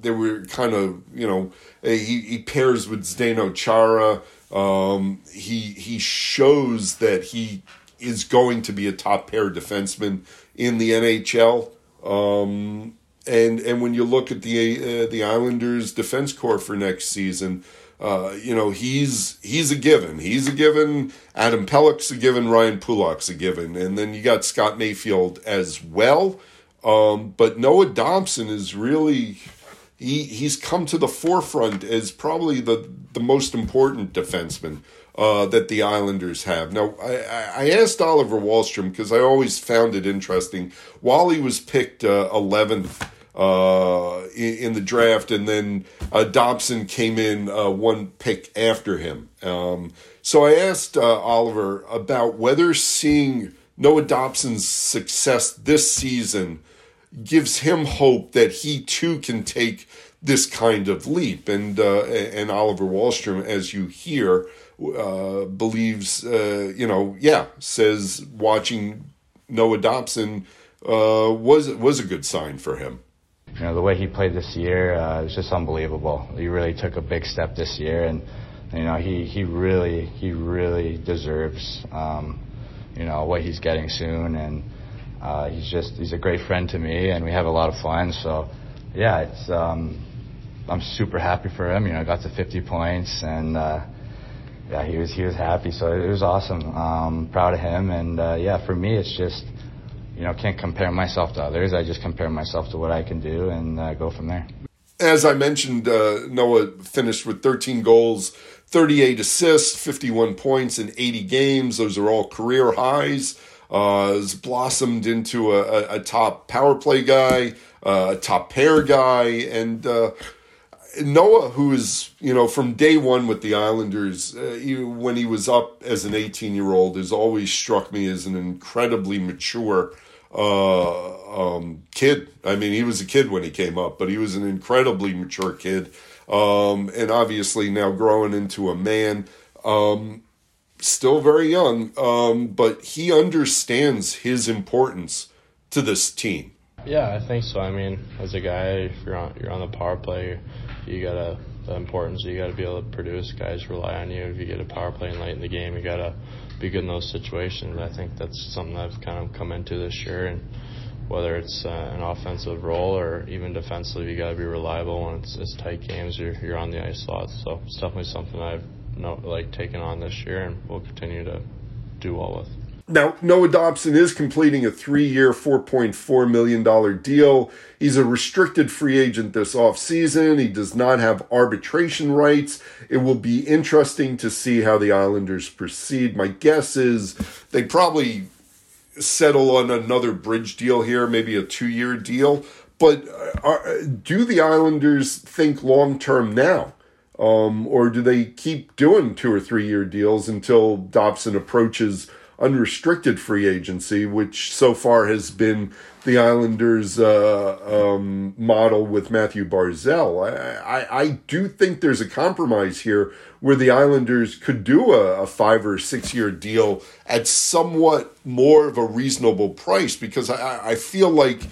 they were kind of you know he, he pairs with Zdeno Chara. Um, he he shows that he is going to be a top pair defenseman in the NHL. Um, and and when you look at the uh, the Islanders defense core for next season, uh, you know he's he's a given. He's a given. Adam Pelech's a given. Ryan Pulock's a given, and then you got Scott Mayfield as well. Um, but Noah Dobson is really he he's come to the forefront as probably the the most important defenseman uh, that the Islanders have. Now, I, I asked Oliver Wahlstrom because I always found it interesting. He was picked uh, 11th uh, in, in, the draft, and then uh, Dobson came in uh, one pick after him. Um, so I asked Oliver about whether seeing Noah Dobson's success this season gives him hope that he too can take this kind of leap. And and Oliver Wahlstrom, as you hear, uh, believes, uh, you know, yeah, says watching Noah Dobson uh, was was a good sign for him. You know, the way he played this year uh, was just unbelievable. He really took a big step this year, and you know, he he really he really deserves, um, you know, what he's getting soon, and uh, he's just he's a great friend to me, and we have a lot of fun. So, yeah, it's. Um, I'm super happy for him. You know, got to 50 points, and uh, yeah, he was he was happy. So it was awesome. Um, proud of him, and uh, yeah, for me, it's just you know can't compare myself to others. I just compare myself to what I can do and uh, go from there. As I mentioned, uh, Noah finished with 13 goals, 38 assists, 51 points in 80 games. Those are all career highs. Uh, has blossomed into a, a, a, top power play guy, uh, a top pair guy, and uh, Noah, who is you know from day one with the Islanders, uh, he, when he was up as an 18 year old, has always struck me as an incredibly mature uh, um, kid. I mean, he was a kid when he came up, but he was an incredibly mature kid. um, and obviously now growing into a man. Um, still very young, um, but he understands his importance to this team. Yeah, I think so. I mean, as a guy, if you're on you're on the power play, you gotta the importance. You gotta be able to produce. Guys rely on you. If you get a power play late in the game, you gotta be good in those situations. I think that's something I've kind of come into this year, and whether it's uh, an offensive role or even defensively, you got to be reliable when it's, it's tight games. You're you're on the ice lots, so it's definitely something I've no, like taken on this year, and will continue to do well with. Now, Noah Dobson is completing a three year, $4.4 million deal. He's a restricted free agent this offseason. He does not have arbitration rights. It will be interesting to see how the Islanders proceed. My guess is they probably settle on another bridge deal here, maybe a two year deal. But are, uh, do the Islanders think long term now? Um, or do they keep doing two or three year deals until Dobson approaches unrestricted free agency, which so far has been the Islanders' uh, um, model with Matthew Barzal. I, I, I, do think there's a compromise here where the Islanders could do a, a five or six year deal at somewhat more of a reasonable price because I, I feel like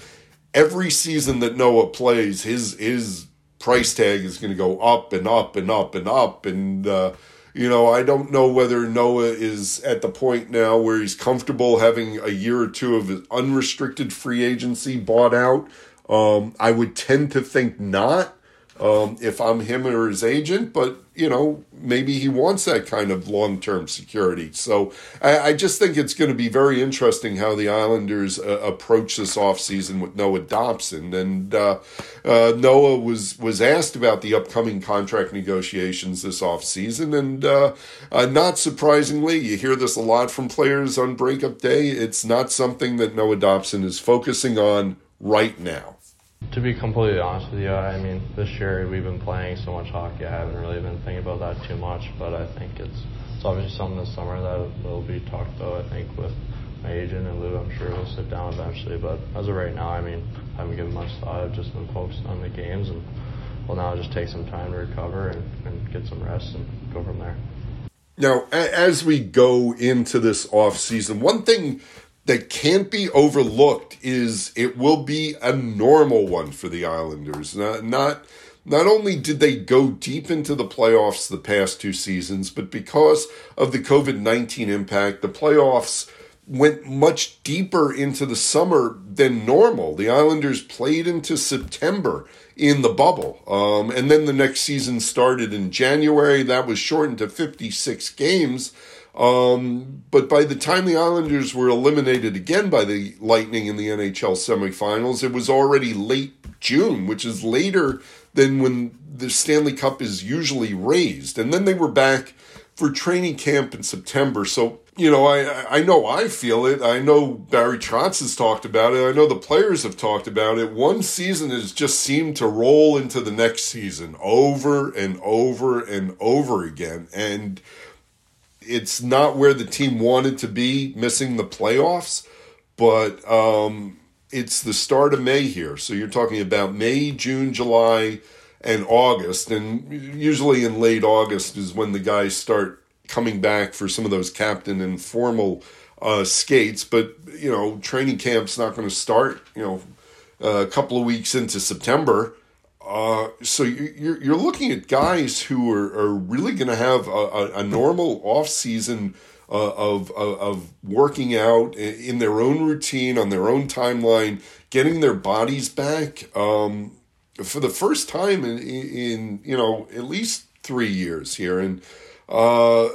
every season that Noah plays, his his price tag is going to go up and up and up and up. And, uh, you know, I don't know whether Noah is at the point now where he's comfortable having a year or two of unrestricted free agency bought out. Um, I would tend to think not um, if I'm him or his agent, but you know, maybe he wants that kind of long term security. So I, I, just think it's going to be very interesting how the Islanders uh, approach this offseason with Noah Dobson. And uh, uh, Noah was, was asked about the upcoming contract negotiations this offseason. And uh, uh, not surprisingly, you hear this a lot from players on breakup day. It's not something that Noah Dobson is focusing on right now. To be completely honest with you, I mean, this year we've been playing so much hockey, I haven't really been thinking about that too much, but I think it's, it's obviously something this summer that will be talked about, I think, with my agent and Lou. I'm sure we'll sit down eventually, but as of right now, I mean, I haven't given much thought. I've just been focused on the games, and we'll now just take some time to recover and, and get some rest and go from there. Now, as we go into this off season, one thing that can't be overlooked is it will be a normal one for the Islanders. Not, not not only did they go deep into the playoffs the past two seasons, but because of the COVID 19 impact, the playoffs went much deeper into the summer than normal. The Islanders played into September in the bubble. Um, and then the next season started in January. That was shortened to 56 games. Um, but by the time the Islanders were eliminated again by the Lightning in the NHL semifinals, it was already late June, which is later than when the Stanley Cup is usually raised. And then they were back for training camp in September. So, you know, I I know I feel it. I know Barry Trotz has talked about it. I know the players have talked about it. One season has just seemed to roll into the next season over and over and over again. And it's not where the team wanted to be, missing the playoffs, but um, it's the start of May here. So you're talking about May, June, July, and August. And usually in late August is when the guys start coming back for some of those captain and formal uh, skates. But, you know, training camp's not going to start, you know, a couple of weeks into September. Uh, so you're you're looking at guys who are, are really going to have a, a, a, normal off season uh, of, of, of working out in their own routine on their own timeline, getting their bodies back um, for the first time in, in you know at least three years here, and uh,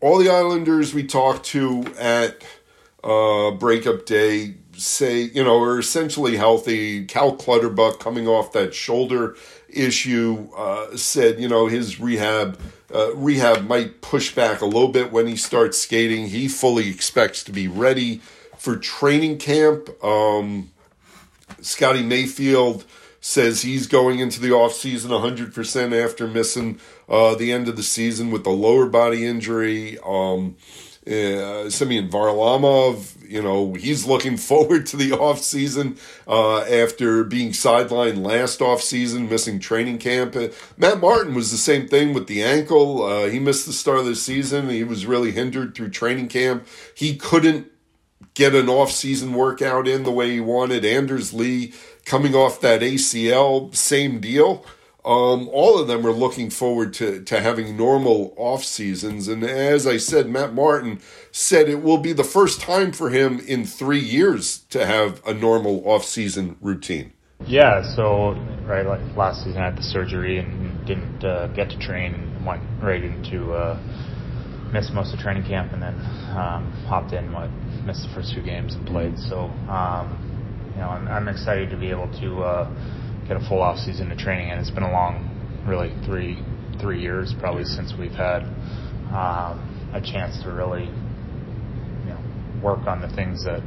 all the Islanders we talked to at uh, breakup day say, you know, are essentially healthy. Cal Clutterbuck, coming off that shoulder issue, uh, said, you know, his rehab uh, rehab might push back a little bit when he starts skating. He fully expects to be ready for training camp. Um, Scotty Mayfield says he's going into the offseason 100% after missing uh, the end of the season with a lower body injury. Um, Uh, Semyon Varlamov, you know, he's looking forward to the offseason uh, after being sidelined last offseason, missing training camp. Uh, Matt Martin was the same thing with the ankle. Uh, he missed the start of the season. He was really hindered through training camp. He couldn't get an off-season workout in the way he wanted. Anders Lee coming off that ACL, same deal. Um, all of them are looking forward to, to having normal off seasons. And as I said, Matt Martin said it will be the first time for him in three years to have a normal off season routine. Yeah, so right like last season I had the surgery and didn't uh, get to train and went right into uh, missed most of training camp and then um, hopped in what missed the first two games and played. So um, you know I'm, I'm excited to be able to. Uh, get a full off season of training, and it's been a long, really three three years probably since we've had um, a chance to really you know work on the things that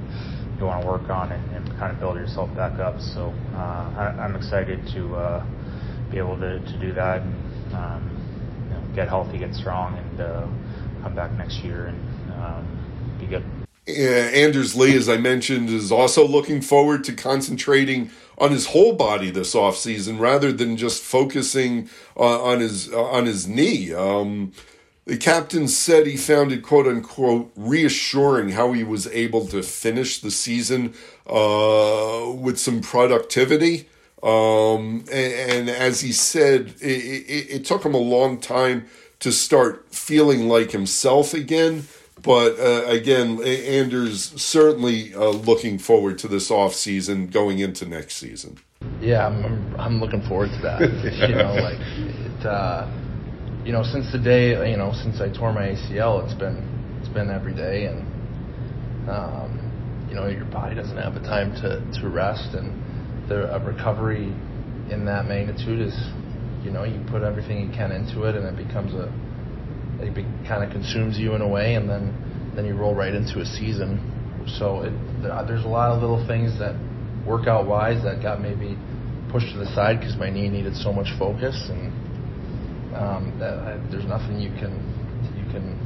you want to work on and, and kind of build yourself back up. So uh, I, I'm excited to uh, be able to, to do that and um, you know, get healthy, get strong, and uh, come back next year and um, be good. Anders Lee, as I mentioned, is also looking forward to concentrating on his whole body this offseason rather than just focusing uh, on his uh, on his knee. Um, the captain said he found it quote unquote reassuring how he was able to finish the season uh, with some productivity. Um, and, and, as he said, it, it, it took him a long time to start feeling like himself again. But uh, again, Anders certainly uh, looking forward to this off season going into next season. Yeah, I'm I'm, I'm looking forward to that. you know, like it. Uh, you know, since the day you know since I tore my ACL, it's been it's been every day, and um, you know your body doesn't have the time to to rest, and the recovery in that magnitude is, you know, you put everything you can into it, and it becomes a it kind of consumes you in a way, and then then you roll right into a season. So it, there's a lot of little things that workout wise that got maybe pushed to the side because my knee needed so much focus, and um, that I, there's nothing you can you can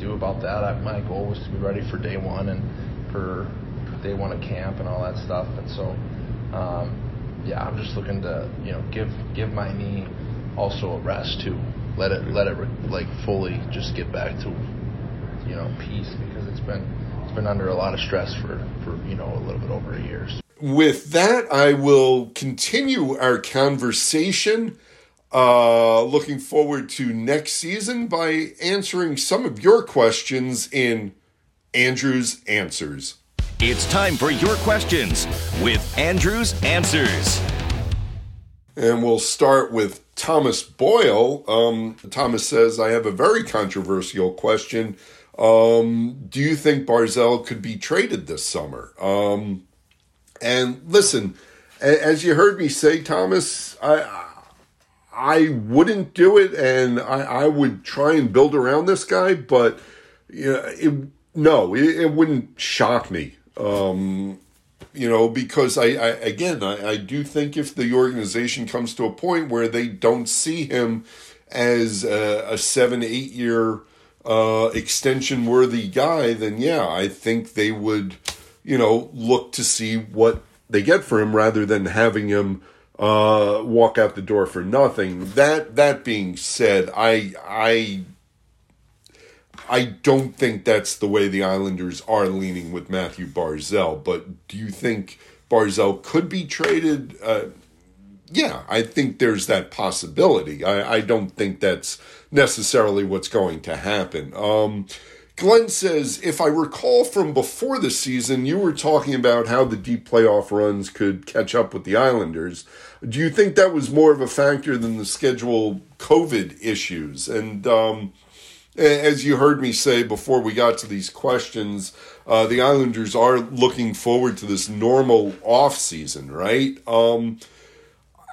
do about that. I, my goal was to be ready for day one and for day one of camp and all that stuff, and so. Um, yeah, I'm just looking to you know give give my knee also a rest too let it let it like fully just get back to you know peace because it's been it's been under a lot of stress for for you know a little bit over a year. With that, I will continue our conversation. Uh, looking forward to next season by answering some of your questions in Andrew's Answers. It's time for your questions with Andrew's Answers. And we'll start with Thomas Boyle. Um, Thomas says, I have a very controversial question. Um, do you think Barzal could be traded this summer? Um, and listen, as you heard me say, Thomas, I I wouldn't do it, and I, I would try and build around this guy, but you know, it, no, it, it wouldn't shock me. Um, you know, because I, I again, I, I do think if the organization comes to a point where they don't see him as a, a seven, eight year uh, extension worthy guy, then yeah, I think they would, you know, look to see what they get for him rather than having him uh, walk out the door for nothing. That that being said, I I I don't think that's the way the Islanders are leaning with Matthew Barzal. But do you think Barzal could be traded? Uh, yeah, I think there's that possibility. I, I don't think that's necessarily what's going to happen. Um, Glenn says, if I recall from before the season, you were talking about how the deep playoff runs could catch up with the Islanders. Do you think that was more of a factor than the schedule COVID issues? And um, as you heard me say before we got to these questions, uh, the Islanders are looking forward to this normal off season, right? Um,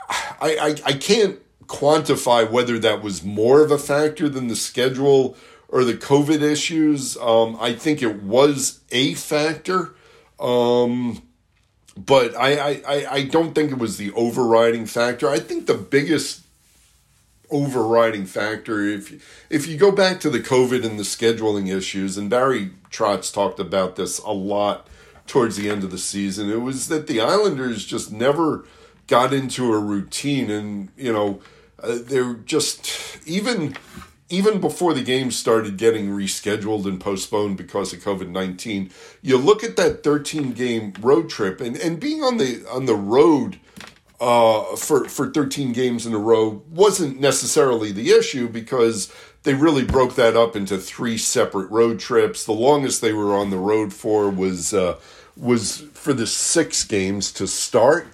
I, I I can't quantify whether that was more of a factor than the schedule or the COVID issues. Um, I think it was a factor, um, but I, I I don't think it was the overriding factor. I think the biggest overriding factor. If if you go back to the COVID and the scheduling issues, and Barry Trotz talked about this a lot towards the end of the season, it was that the Islanders just never got into a routine, and you know uh, they're just even even before the game started getting rescheduled and postponed because of COVID nineteen. You look at that thirteen game road trip, and and being on the on the road uh, for for 13 games in a row wasn't necessarily the issue because they really broke that up into three separate road trips. The longest they were on the road for was uh, was for the six games to start,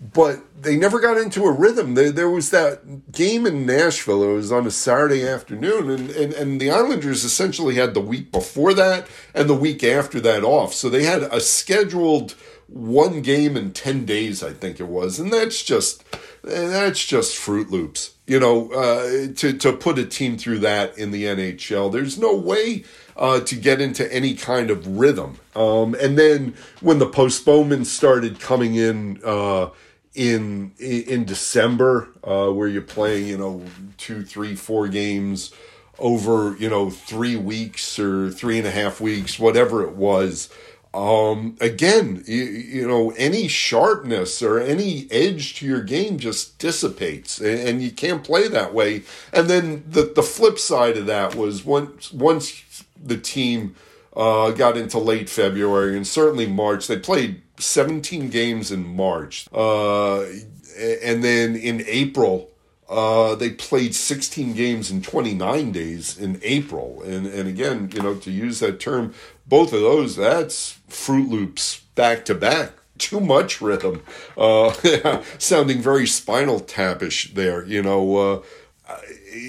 but they never got into a rhythm. There, there was that game in Nashville. It was on a Saturday afternoon, and, and, and the Islanders essentially had the week before that and the week after that off. So they had a scheduled one game in 10 days, I think it was. And that's just, that's just Fruit Loops. You know, uh, to, to put a team through that in the NHL, there's no way uh, to get into any kind of rhythm. Um, and then when the postponements started coming in, uh, in in December, uh, where you're playing, you know, two, three, four games over, you know, three weeks or three and a half weeks, whatever it was um, again, you, you, know, any sharpness or any edge to your game just dissipates, and, and, you can't play that way. And then the the flip side of that was once once the team uh, got into late February and certainly March, they played 17 games in March, uh, and then in April. Uh, they played 16 games in 29 days in April. And, and again, you know, to use that term, both of those, that's Fruit Loops back to back. Too much rhythm. Uh, sounding very spinal tapish there, you know. Uh,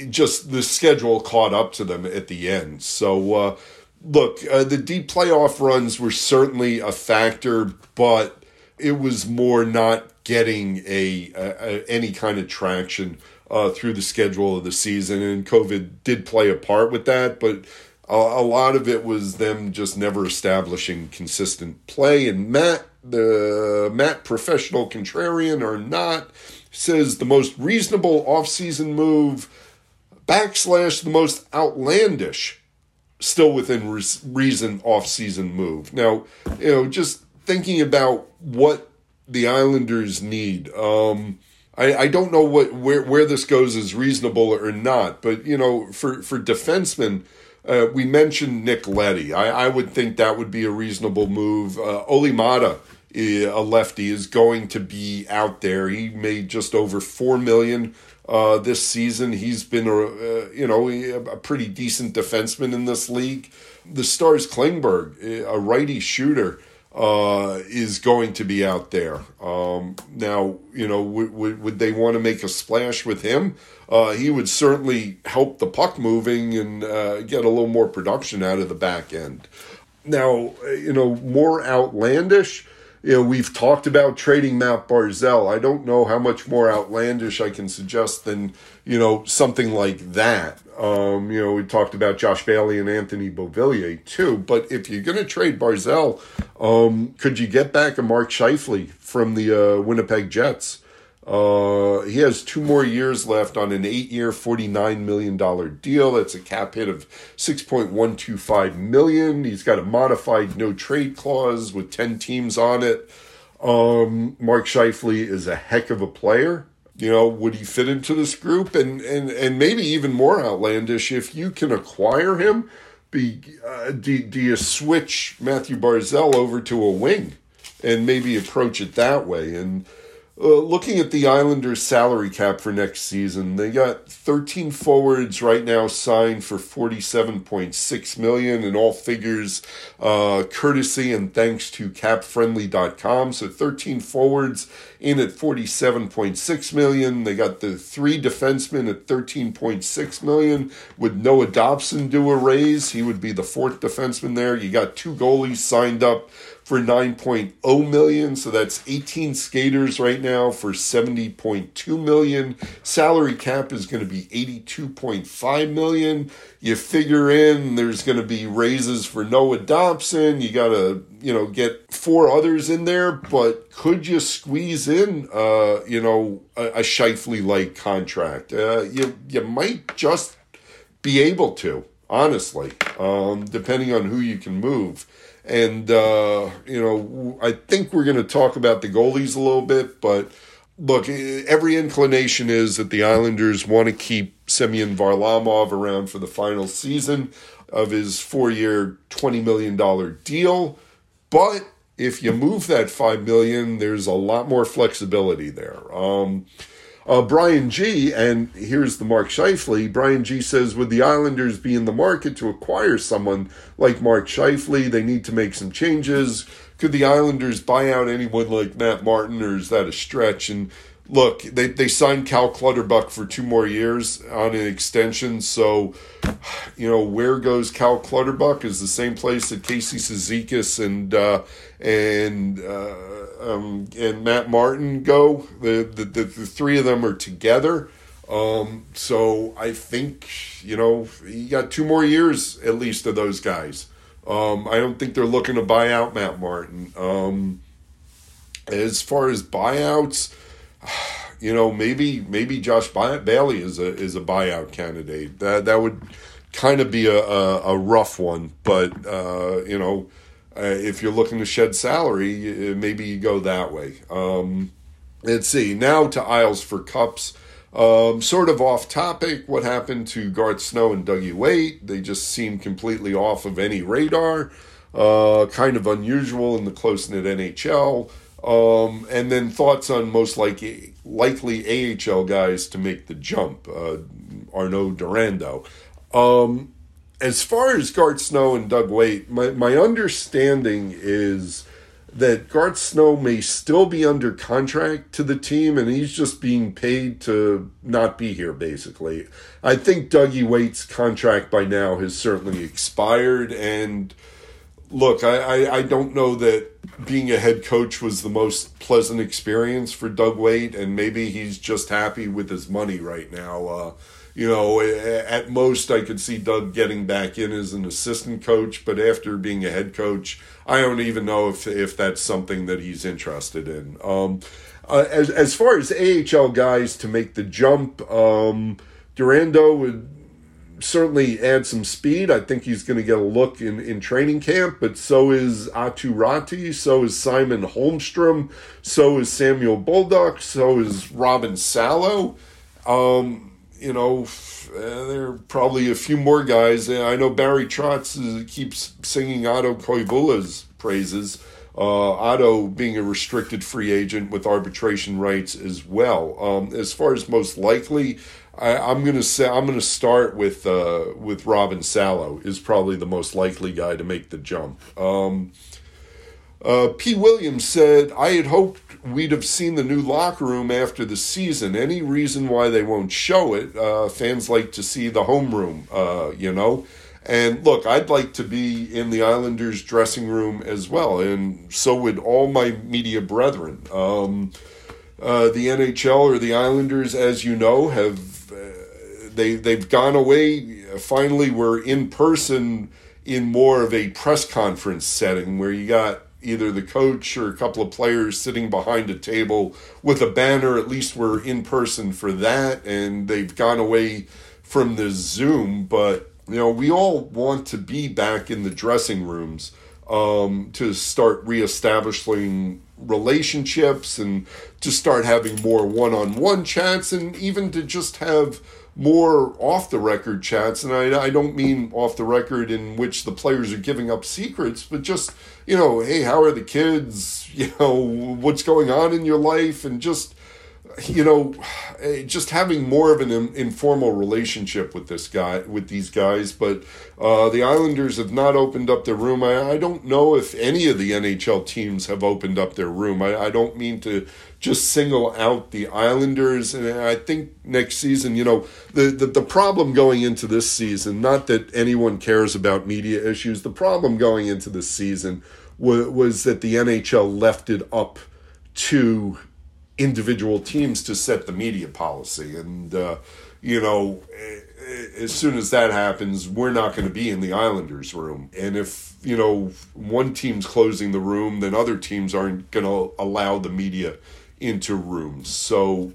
just the schedule caught up to them at the end. So, uh, look, uh, the deep playoff runs were certainly a factor, but it was more not getting a, a, a any kind of traction uh, through the schedule of the season, and COVID did play a part with that. But a, a lot of it was them just never establishing consistent play. And Matt, the Matt professional contrarian or not, says the most reasonable offseason move backslash the most outlandish still within reason off-season move. Now, you know, just thinking about what the Islanders need. Um, I, I don't know what where where this goes is reasonable or not, but you know, for for defensemen, uh, we mentioned Nick Leddy. I, I would think that would be a reasonable move. Uh, Olli Maatta, a lefty, is going to be out there. He made just over four million uh, this season. He's been a uh, you know a pretty decent defenseman in this league. The Stars Klingberg, a righty shooter uh, is going to be out there. Um, now, you know, would, would, would they want to make a splash with him? Uh, he would certainly help the puck moving and uh, get a little more production out of the back end. Now, you know, more outlandish. You know, we've talked about trading Matt Barzal. I don't know how much more outlandish I can suggest than, you know, something like that. Um, you know, we talked about Josh Bailey and Anthony Beauvillier too. But if you're going to trade Barzal, um, could you get back a Mark Scheifele from the uh, Winnipeg Jets? Uh, he has two more years left on an eight-year, forty-nine million dollar deal. That's a cap hit of six point one two five million. He's got a modified no trade clause with ten teams on it. Um, Mark Scheifele is a heck of a player you know, would he fit into this group? And and and maybe even more outlandish, if you can acquire him, be uh, do, do you switch Matthew Barzal over to a wing and maybe approach it that way? And uh, looking at the Islanders' salary cap for next season, they got 13 forwards right now signed for 47.6 million in all figures, uh, courtesy and thanks to CapFriendly.com. So 13 forwards in at 47.6 million. They got the three defensemen at 13.6 million. Would Noah Dobson do a raise? He would be the fourth defenseman there. You got two goalies signed up for 9.0 million. So that's 18 skaters right now for 70.2 million. Salary cap is going to be 82.5 million. You figure in there's going to be raises for Noah Dobson. You got to, you know, get four others in there, but could you squeeze in, uh, you know, a, a Scheifele like contract? Uh, you, you might just be able to, honestly, um, depending on who you can move. And, uh, you know, I think we're going to talk about the goalies a little bit, but look, every inclination is that the Islanders want to keep Semyon Varlamov around for the final season of his four year, $20 million deal. But if you move that 5 million, there's a lot more flexibility there. Um, uh, Brian G, and here's the Mark Scheifele. Brian G says, would the Islanders be in the market to acquire someone like Mark Scheifele? They need to make some changes. Could the Islanders buy out anyone like Matt Martin, or is that a stretch? And look, they, they signed Cal Clutterbuck for two more years on an extension. So, you know, where goes Cal Clutterbuck is the same place that Casey Cizikas and uh, and uh, um, and Matt Martin go. The, the, the, the three of them are together. Um, so I think, you know, you got two more years at least of those guys. Um, I don't think they're looking to buy out Matt Martin. Um, as far as buyouts, you know, maybe maybe Josh Bailey is a is a buyout candidate. That that would kind of be a, a, a rough one, but uh, you know, uh, if you're looking to shed salary, maybe you go that way. Um, let's see. Now to Isles for Cups. Um, sort of off topic, what happened to Garth Snow and Dougie Weight? They just seem completely off of any radar. Uh, kind of unusual in the close knit NHL. Um, and then thoughts on most likely likely AHL guys to make the jump. Uh, Arnaud Durandeau. Um, as far as Garth Snow and Doug Weight, my, my understanding is that Garth Snow may still be under contract to the team and he's just being paid to not be here, basically. I think Dougie Weight's contract by now has certainly expired. And look, I, I, I don't know that being a head coach was the most pleasant experience for Doug Weight, and maybe he's just happy with his money right now. Uh, you know, at most I could see Doug getting back in as an assistant coach, but after being a head coach, I don't even know if if that's something that he's interested in. Um, uh, as as far as AHL guys to make the jump, um, Durandeau would certainly add some speed. I think he's going to get a look in, in training camp, but so is Aatu Raty, so is Simon Holmstrom, so is Samuel Bolduc, so is Robin Salo. Um, you know, uh, there are probably a few more guys. I know Barry Trotz keeps singing Otto Koivula's praises. Uh, Otto being a restricted free agent with arbitration rights as well. Um, as far as most likely, I, am gonna say I'm gonna start with uh, with Robin Salo is probably the most likely guy to make the jump. Um, uh, P. Williams said, I had hoped we'd have seen the new locker room after the season. Any reason why they won't show it? Uh, fans like to see the home room, uh, you know. And look, I'd like to be in the Islanders' dressing room as well, and so would all my media brethren. Um, uh, the NHL or the Islanders, as you know, have uh, they they've gone away. Finally, we're in person in more of a press conference setting where you got either the coach or a couple of players sitting behind a table with a banner. At least we're in person for that, and they've gone away from the Zoom. But you know, we all want to be back in the dressing rooms um, to start reestablishing relationships and to start having more one-on-one chats, and even to just have more off the record chats. And I, I don't mean off the record in which the players are giving up secrets, but just you know, hey, how are the kids? You know, what's going on in your life? And just, you know, eh, just having more of an informal relationship with this guy, with these guys. But uh, the Islanders have not opened up their room. I, I, don't know if any of the NHL teams have opened up their room. I, I don't mean to just single out the Islanders. And I think next season, you know, the, the, the, problem going into this season, not that anyone cares about media issues, the problem going into this season was, was that the NHL left it up to individual teams to set the media policy. And, uh, you know, as soon as that happens, we're not going to be in the Islanders room. And if, you know, one team's closing the room, then other teams aren't going to allow the media into rooms. So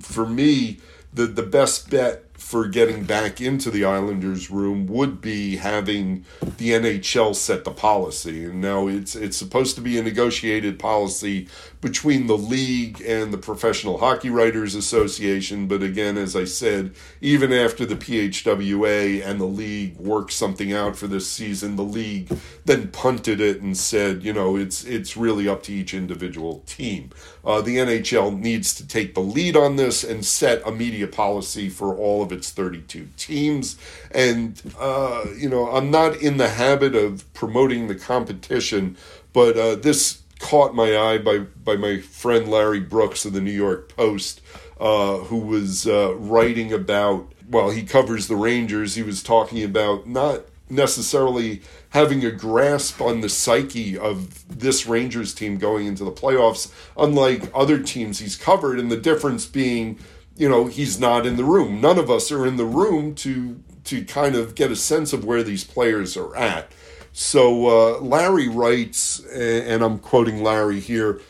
for me, the, the best bet for getting back into the Islanders room would be having the NHL set the policy. And now it's it's supposed to be a negotiated policy between the league and the Professional Hockey Writers Association. But again, as I said, even after the PHWA and the league worked something out for this season, the league then punted it and said, you know, it's it's really up to each individual team. Uh, the NHL needs to take the lead on this and set a media policy for all of its 32 teams. And uh, you know, I'm not in the habit of promoting the competition, but uh, this caught my eye by by my friend Larry Brooks of the New York Post, uh, who was uh, writing about. Well, he covers the Rangers. He was talking about not necessarily having a grasp on the psyche of this Rangers team going into the playoffs, unlike other teams he's covered, and the difference being, you know, he's not in the room. None of us are in the room to to kind of get a sense of where these players are at. So uh, Larry writes, and I'm quoting Larry here.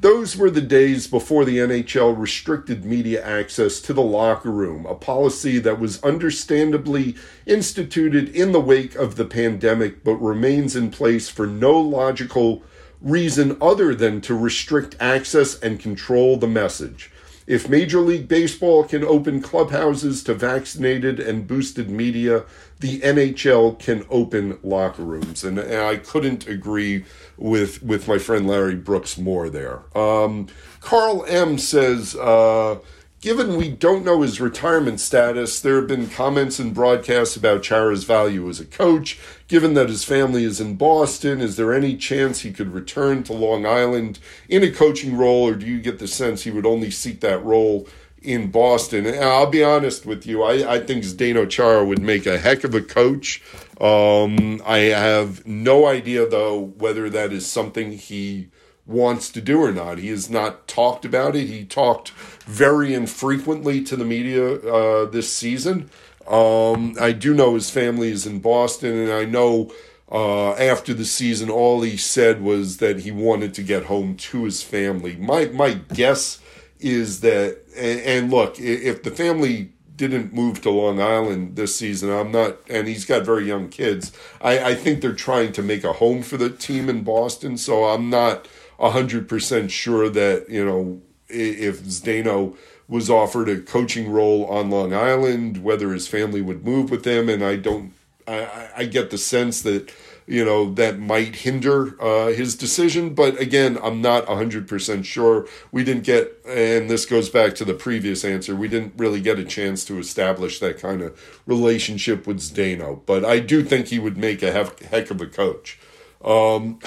Those were the days before the NHL restricted media access to the locker room, a policy that was understandably instituted in the wake of the pandemic but remains in place for no logical reason other than to restrict access and control the message. If Major League Baseball can open clubhouses to vaccinated and boosted media, the NHL can open locker rooms. And, and I couldn't agree with, with my friend Larry Brooks more there. Um, Carl M says, uh, Given we don't know his retirement status, there have been comments and broadcasts about Chara's value as a coach. Given that his family is in Boston, is there any chance he could return to Long Island in a coaching role, or do you get the sense he would only seek that role in Boston? And I'll be honest with you, I, I think Zdeno Chara would make a heck of a coach. Um, I have no idea, though, whether that is something he wants to do or not. He has not talked about it. He talked very infrequently to the media uh, this season. Um, I do know his family is in Boston, and I know uh, after the season, all he said was that he wanted to get home to his family. My my guess is that, and, and look, if the family didn't move to Long Island this season. I'm not, and he's got very young kids. I, I think they're trying to make a home for the team in Boston. So I'm not 100% sure that, you know, if Zdeno was offered a coaching role on Long Island, whether his family would move with him. And I don't, I, I get the sense that, you know, that might hinder uh, his decision. But again, I'm not 100% sure. We didn't get, and this goes back to the previous answer, we didn't really get a chance to establish that kind of relationship with Zdeno. But I do think he would make a heck of a coach. Um,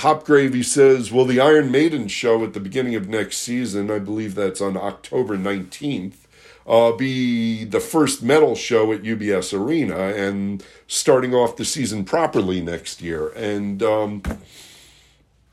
says, Will the Iron Maiden show at the beginning of next season, I believe that's on October 19th, uh, be the first metal show at UBS Arena and starting off the season properly next year? And um,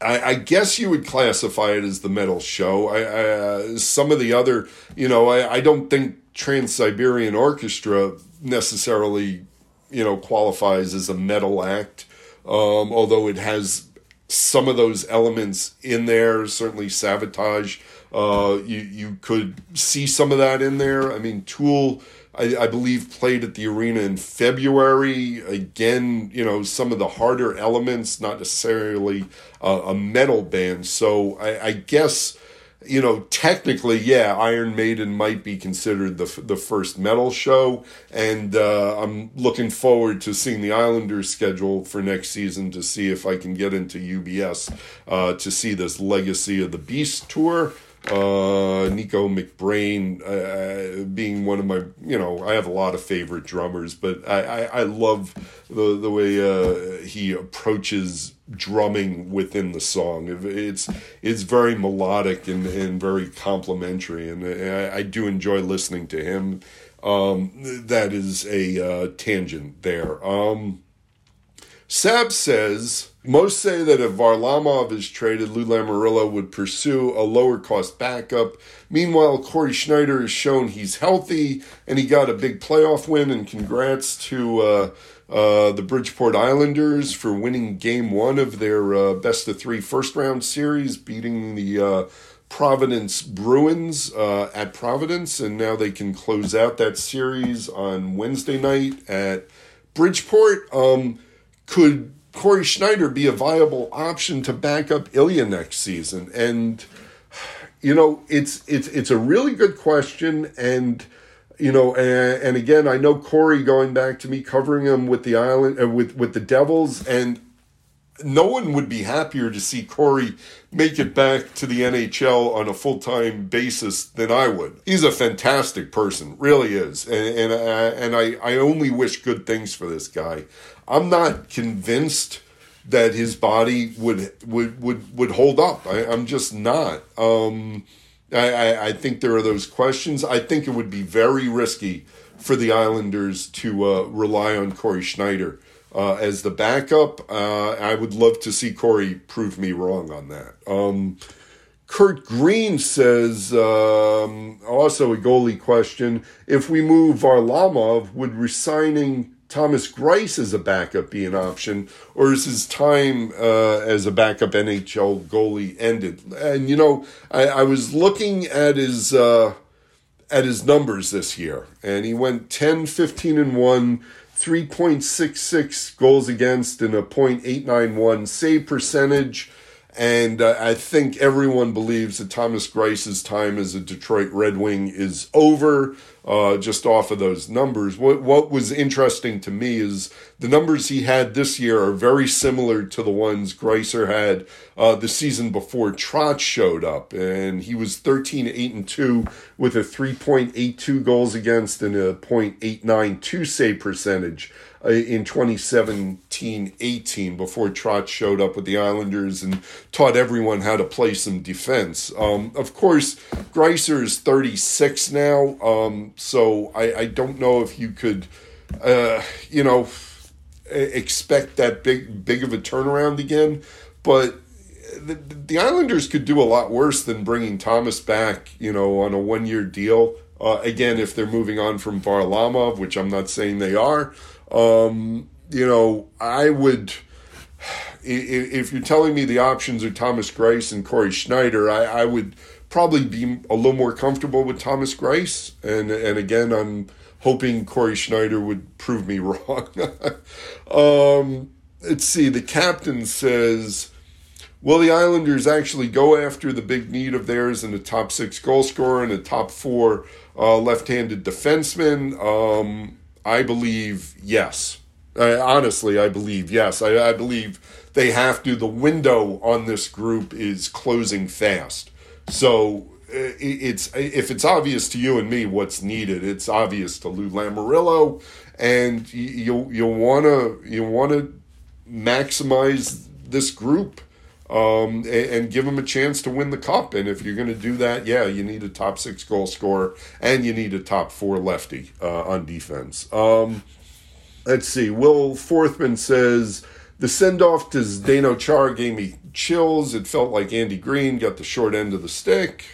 I, I, guess you would classify it as the metal show. I, I uh, some of the other, you know, I don't think Trans Siberian Orchestra necessarily, you know, qualifies as a metal act um, although it has some of those elements in there. Certainly, Savatage. Uh, you you could see some of that in there. I mean, Tool. I, I, believe played at the arena in February. Again, you know, some of the harder elements, not necessarily uh, a metal band. So I, I guess you know, technically, yeah, Iron Maiden might be considered the the first metal show, and uh, I'm looking forward to seeing the Islanders schedule for next season to see if I can get into UBS uh, to see this Legacy of the Beast tour uh, Nicko McBrain uh, being one of my, you know, I have a lot of favorite drummers, but I, I, I love the the way uh, he approaches drumming within the song. It's it's very melodic and, and very complimentary, and I, I do enjoy listening to him. Um, that is a uh, tangent there. Um, Sab says most say that if Varlamov is traded, Lou Lamoriello would pursue a lower cost backup. Meanwhile, Cory Schneider has shown he's healthy and he got a big playoff win. And congrats to uh, uh, the Bridgeport Islanders for winning game one of their uh, best of three first round series, beating the uh, Providence Bruins uh, at Providence. And now they can close out that series on Wednesday night at Bridgeport. Um, could Cory Schneider be a viable option to back up Ilya next season? And you know, it's it's it's a really good question, and you know, and, and again, I know Cory going back to me covering him with the island uh, with with the Devils, and no one would be happier to see Cory make it back to the NHL on a full time basis than I would. He's a fantastic person, really is, and and, uh, and I I only wish good things for this guy. I'm not convinced that his body would would would would hold up. I, am just not. Um, I, I, I think there are those questions. I think it would be very risky for the Islanders to uh, rely on Cory Schneider uh, as the backup. Uh, I would love to see Cory prove me wrong on that. Um, Kurt Green says, um, also a goalie question. If we move Varlamov, would resigning Thomas Greiss as a backup be an option, or is his time uh, as a backup NHL goalie ended? And you know, I, I was looking at his uh, at his numbers this year, and he went 10, 15, and one. 3.66 goals against and a .891 save percentage. And uh, I think everyone believes that Thomas Greiss's time as a Detroit Red Wing is over uh, just off of those numbers. What, what was interesting to me is the numbers he had this year are very similar to the ones Greisser had uh, the season before Trotz showed up. And he was 13 8 and 2 with a 3.82 goals against and a .892 save percentage. Uh, in 2017-18 before Trotz showed up with the Islanders and taught everyone how to play some defense. Um, of course, Greisser is 36 now, um, so I, I, don't know if you could, uh, you know, expect that big big of a turnaround again. But the, the Islanders could do a lot worse than bringing Thomas back, you know, on a one year deal. Uh, again, if they're moving on from Varlamov, which I'm not saying they are, um, you know, I would. If you're telling me the options are Thomas Greiss and Cory Schneider, I, I would probably be a little more comfortable with Thomas Greiss. And and again, I'm hoping Cory Schneider would prove me wrong. um, let's see. The captain says, "Will the Islanders actually go after the big need of theirs in the top six goal scorer and a top four uh, left-handed defenseman?" Um, I believe yes. honestly, I believe yes. I, I believe they have to. The window on this group is closing fast. So it's if it's obvious to you and me what's needed, it's obvious to Lou Lamoriello, and you you want to you want to maximize this group um, and, give them a chance to win the cup. And if you're going to do that, yeah, you need a top six goal scorer and you need a top four lefty uh, on defense. Um, let's see. Will Forthman says the send off to Zdeno Chara gave me chills. It felt like Andy Greene got the short end of the stick.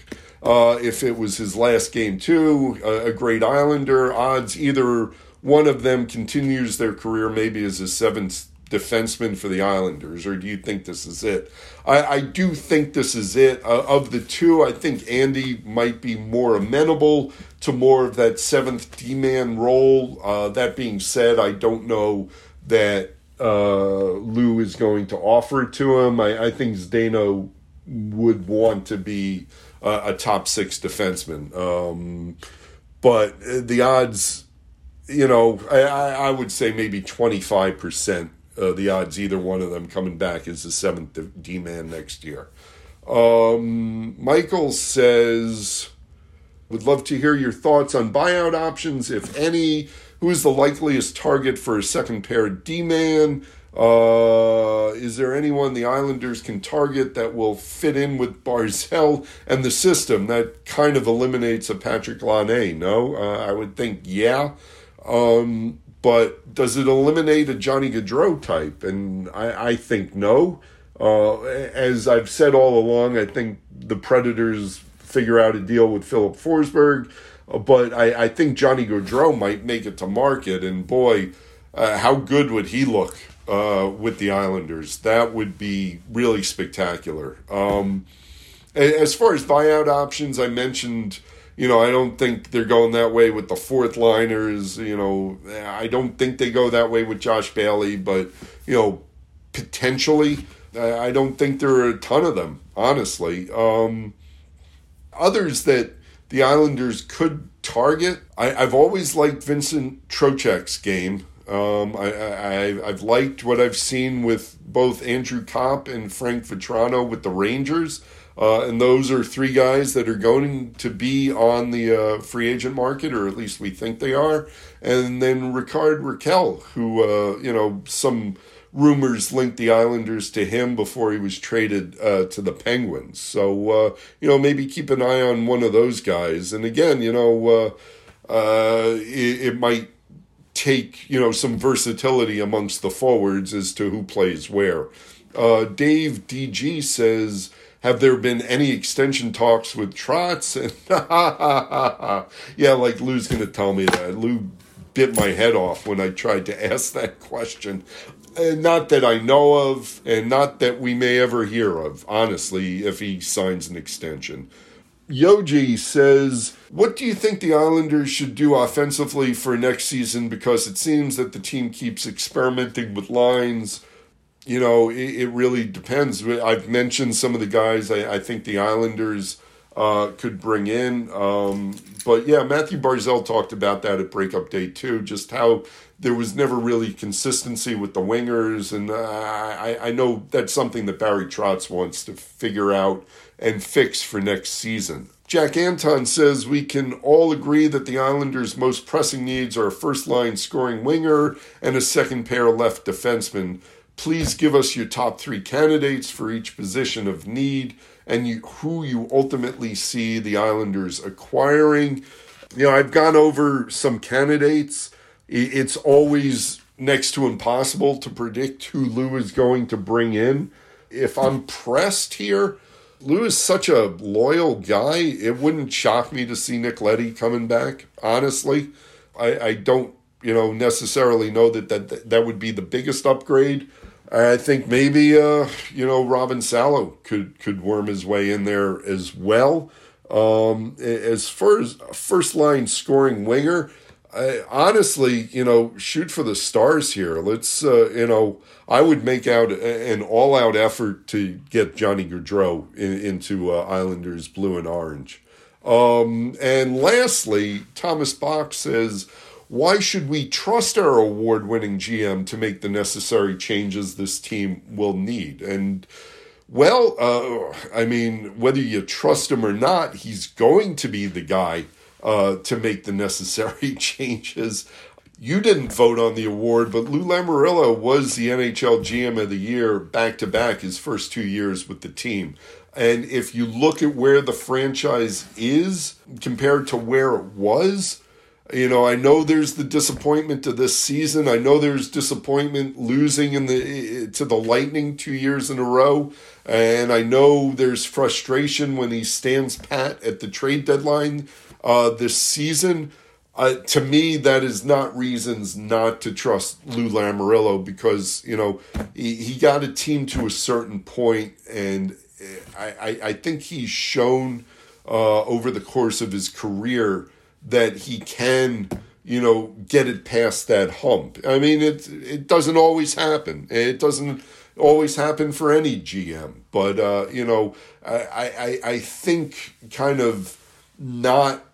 Uh, if it was his last game, too, a, a great Islander, odds either one of them continues their career maybe as a seventh defenseman for the Islanders, or do you think this is it? I, I do think this is it. Uh, of the two, I think Andy might be more amenable to more of that seventh D man role. Uh, that being said, I don't know that uh, Lou is going to offer it to him. I, I think Zdeno would want to be a top six defenseman. Um, but the odds, you know, I, I would say maybe 25% uh, the odds either one of them coming back as the seventh D man next year. Um, Michael says, would love to hear your thoughts on buyout options, if any. Who is the likeliest target for a second pair D man? Uh, is there anyone the Islanders can target that will fit in with Barzal and the system? That kind of eliminates a Patrick Laine, no? Uh, I would think, yeah. Um, but does it eliminate a Johnny Gaudreau type? And I, I think no. Uh, as I've said all along, I think the Predators figure out a deal with Filip Forsberg, but I, I think Johnny Gaudreau might make it to market. And boy, uh, how good would he look uh, with the Islanders? That would be really spectacular. Um, as far as buyout options, I mentioned you know, I don't think they're going that way with the fourth liners. You know, I don't think they go that way with Josh Bailey, but, you know, potentially, I don't think there are a ton of them, honestly. Um, others that the Islanders could target, I, have always liked Vincent Trocheck's game. Um, I, I've liked what I've seen with both Andrew Copp and Frank Vatrano with the Rangers. Uh, and those are three guys that are going to be on the uh, free agent market, or at least we think they are. And then Rickard Rakell, who, uh, you know, some rumors linked the Islanders to him before he was traded uh, to the Penguins. So, uh, you know, maybe keep an eye on one of those guys. And again, you know, uh, it, it might take, you know, some versatility amongst the forwards as to who plays where. Dave DG says, have there been any extension talks with Trotz? And yeah, like Lou's going to tell me that. Lou bit my head off when I tried to ask that question. Not that I know of, and not that we may ever hear of, honestly, if he signs an extension. Yoji says, What do you think the Islanders should do offensively for next season? Because it seems that the team keeps experimenting with lines you know, it, it, really depends. I've mentioned some of the guys I, I think the Islanders uh, could bring in. Um, but yeah, Matthew Barzal talked about that at breakup day too, just how there was never really consistency with the wingers. And uh, I, I know that's something that Barry Trotz wants to figure out and fix for next season. Jack Anton says we can all agree that the Islanders' most pressing needs are a first line scoring winger and a second pair left defenseman. Please give us your top three candidates for each position of need and you, who you ultimately see the Islanders acquiring. You know, I've gone over some candidates. It's always next to impossible to predict who Lou is going to bring in. If I'm pressed here, Lou is such a loyal guy. It wouldn't shock me to see Nick Leddy coming back. Honestly, I, I don't, you know, necessarily know that, that that would be the biggest upgrade. I think maybe uh, you know Robin Salo could could worm his way in there as well. Um, as far as first line scoring winger, I, honestly, you know, shoot for the stars here. Let's uh, you know, I would make out an all out effort to get Johnny Gaudreau in, into uh, Islanders blue and orange. Um, and lastly, Thomas Bach says why should we trust our award winning GM to make the necessary changes this team will need? And well, uh, I mean, whether you trust him or not, he's going to be the guy uh, to make the necessary changes. You didn't vote on the award, but Lou Lamoriello was the NHL GM of the year back to back his first two years with the team. And if you look at where the franchise is compared to where it was, you know, I know there's the disappointment of this season. I know there's disappointment losing in the to the Lightning two years in a row, and I know there's frustration when he stands pat at the trade deadline uh, this season. Uh, to me, that is not reasons not to trust Lou Lamoriello because you know he, he got a team to a certain point, and I, I, I think he's shown uh, over the course of his career that he can you know get it past that hump. I mean it it doesn't always happen. It doesn't always happen for any gm but uh, you know I, I i think kind of not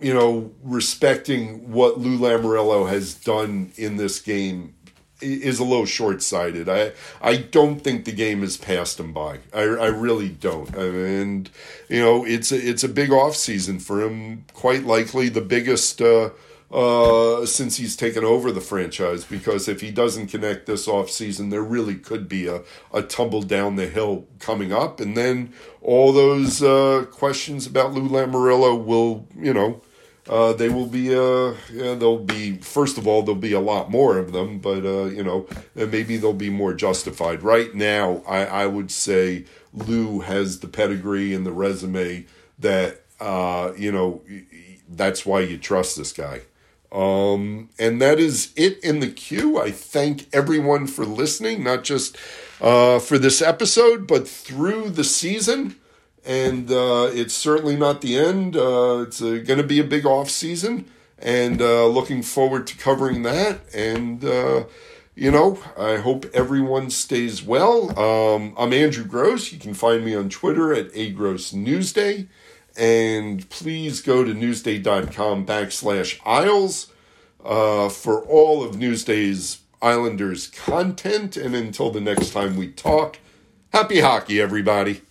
you know respecting what lou lamoriello has done in this game is a little short sighted. I I don't think the game has passed him by. I, I really don't. And you know, it's a, it's a big off season for him. Quite likely the biggest uh, uh, since he's taken over the franchise. Because if he doesn't connect this off season, there really could be a a tumble down the hill coming up, and then all those uh, questions about Lou Lamoriello will you know uh, they will be uh yeah, there'll be first of all there'll be a lot more of them but uh you know maybe they'll be more justified. Right now i i would say lou has the pedigree and the resume that uh you know that's why you trust this guy. Um and that is it in the queue. I thank everyone for listening not just uh for this episode but through the season and uh, it's certainly not the end. Uh, it's uh, going to be a big off season, and uh, looking forward to covering that. And uh, you know, I hope everyone stays well. Um, I'm Andrew Gross. You can find me on Twitter at a Gross and please go to newsday.com backslash Isles for all of Newsday's Islanders content. And until the next time we talk, happy hockey, everybody.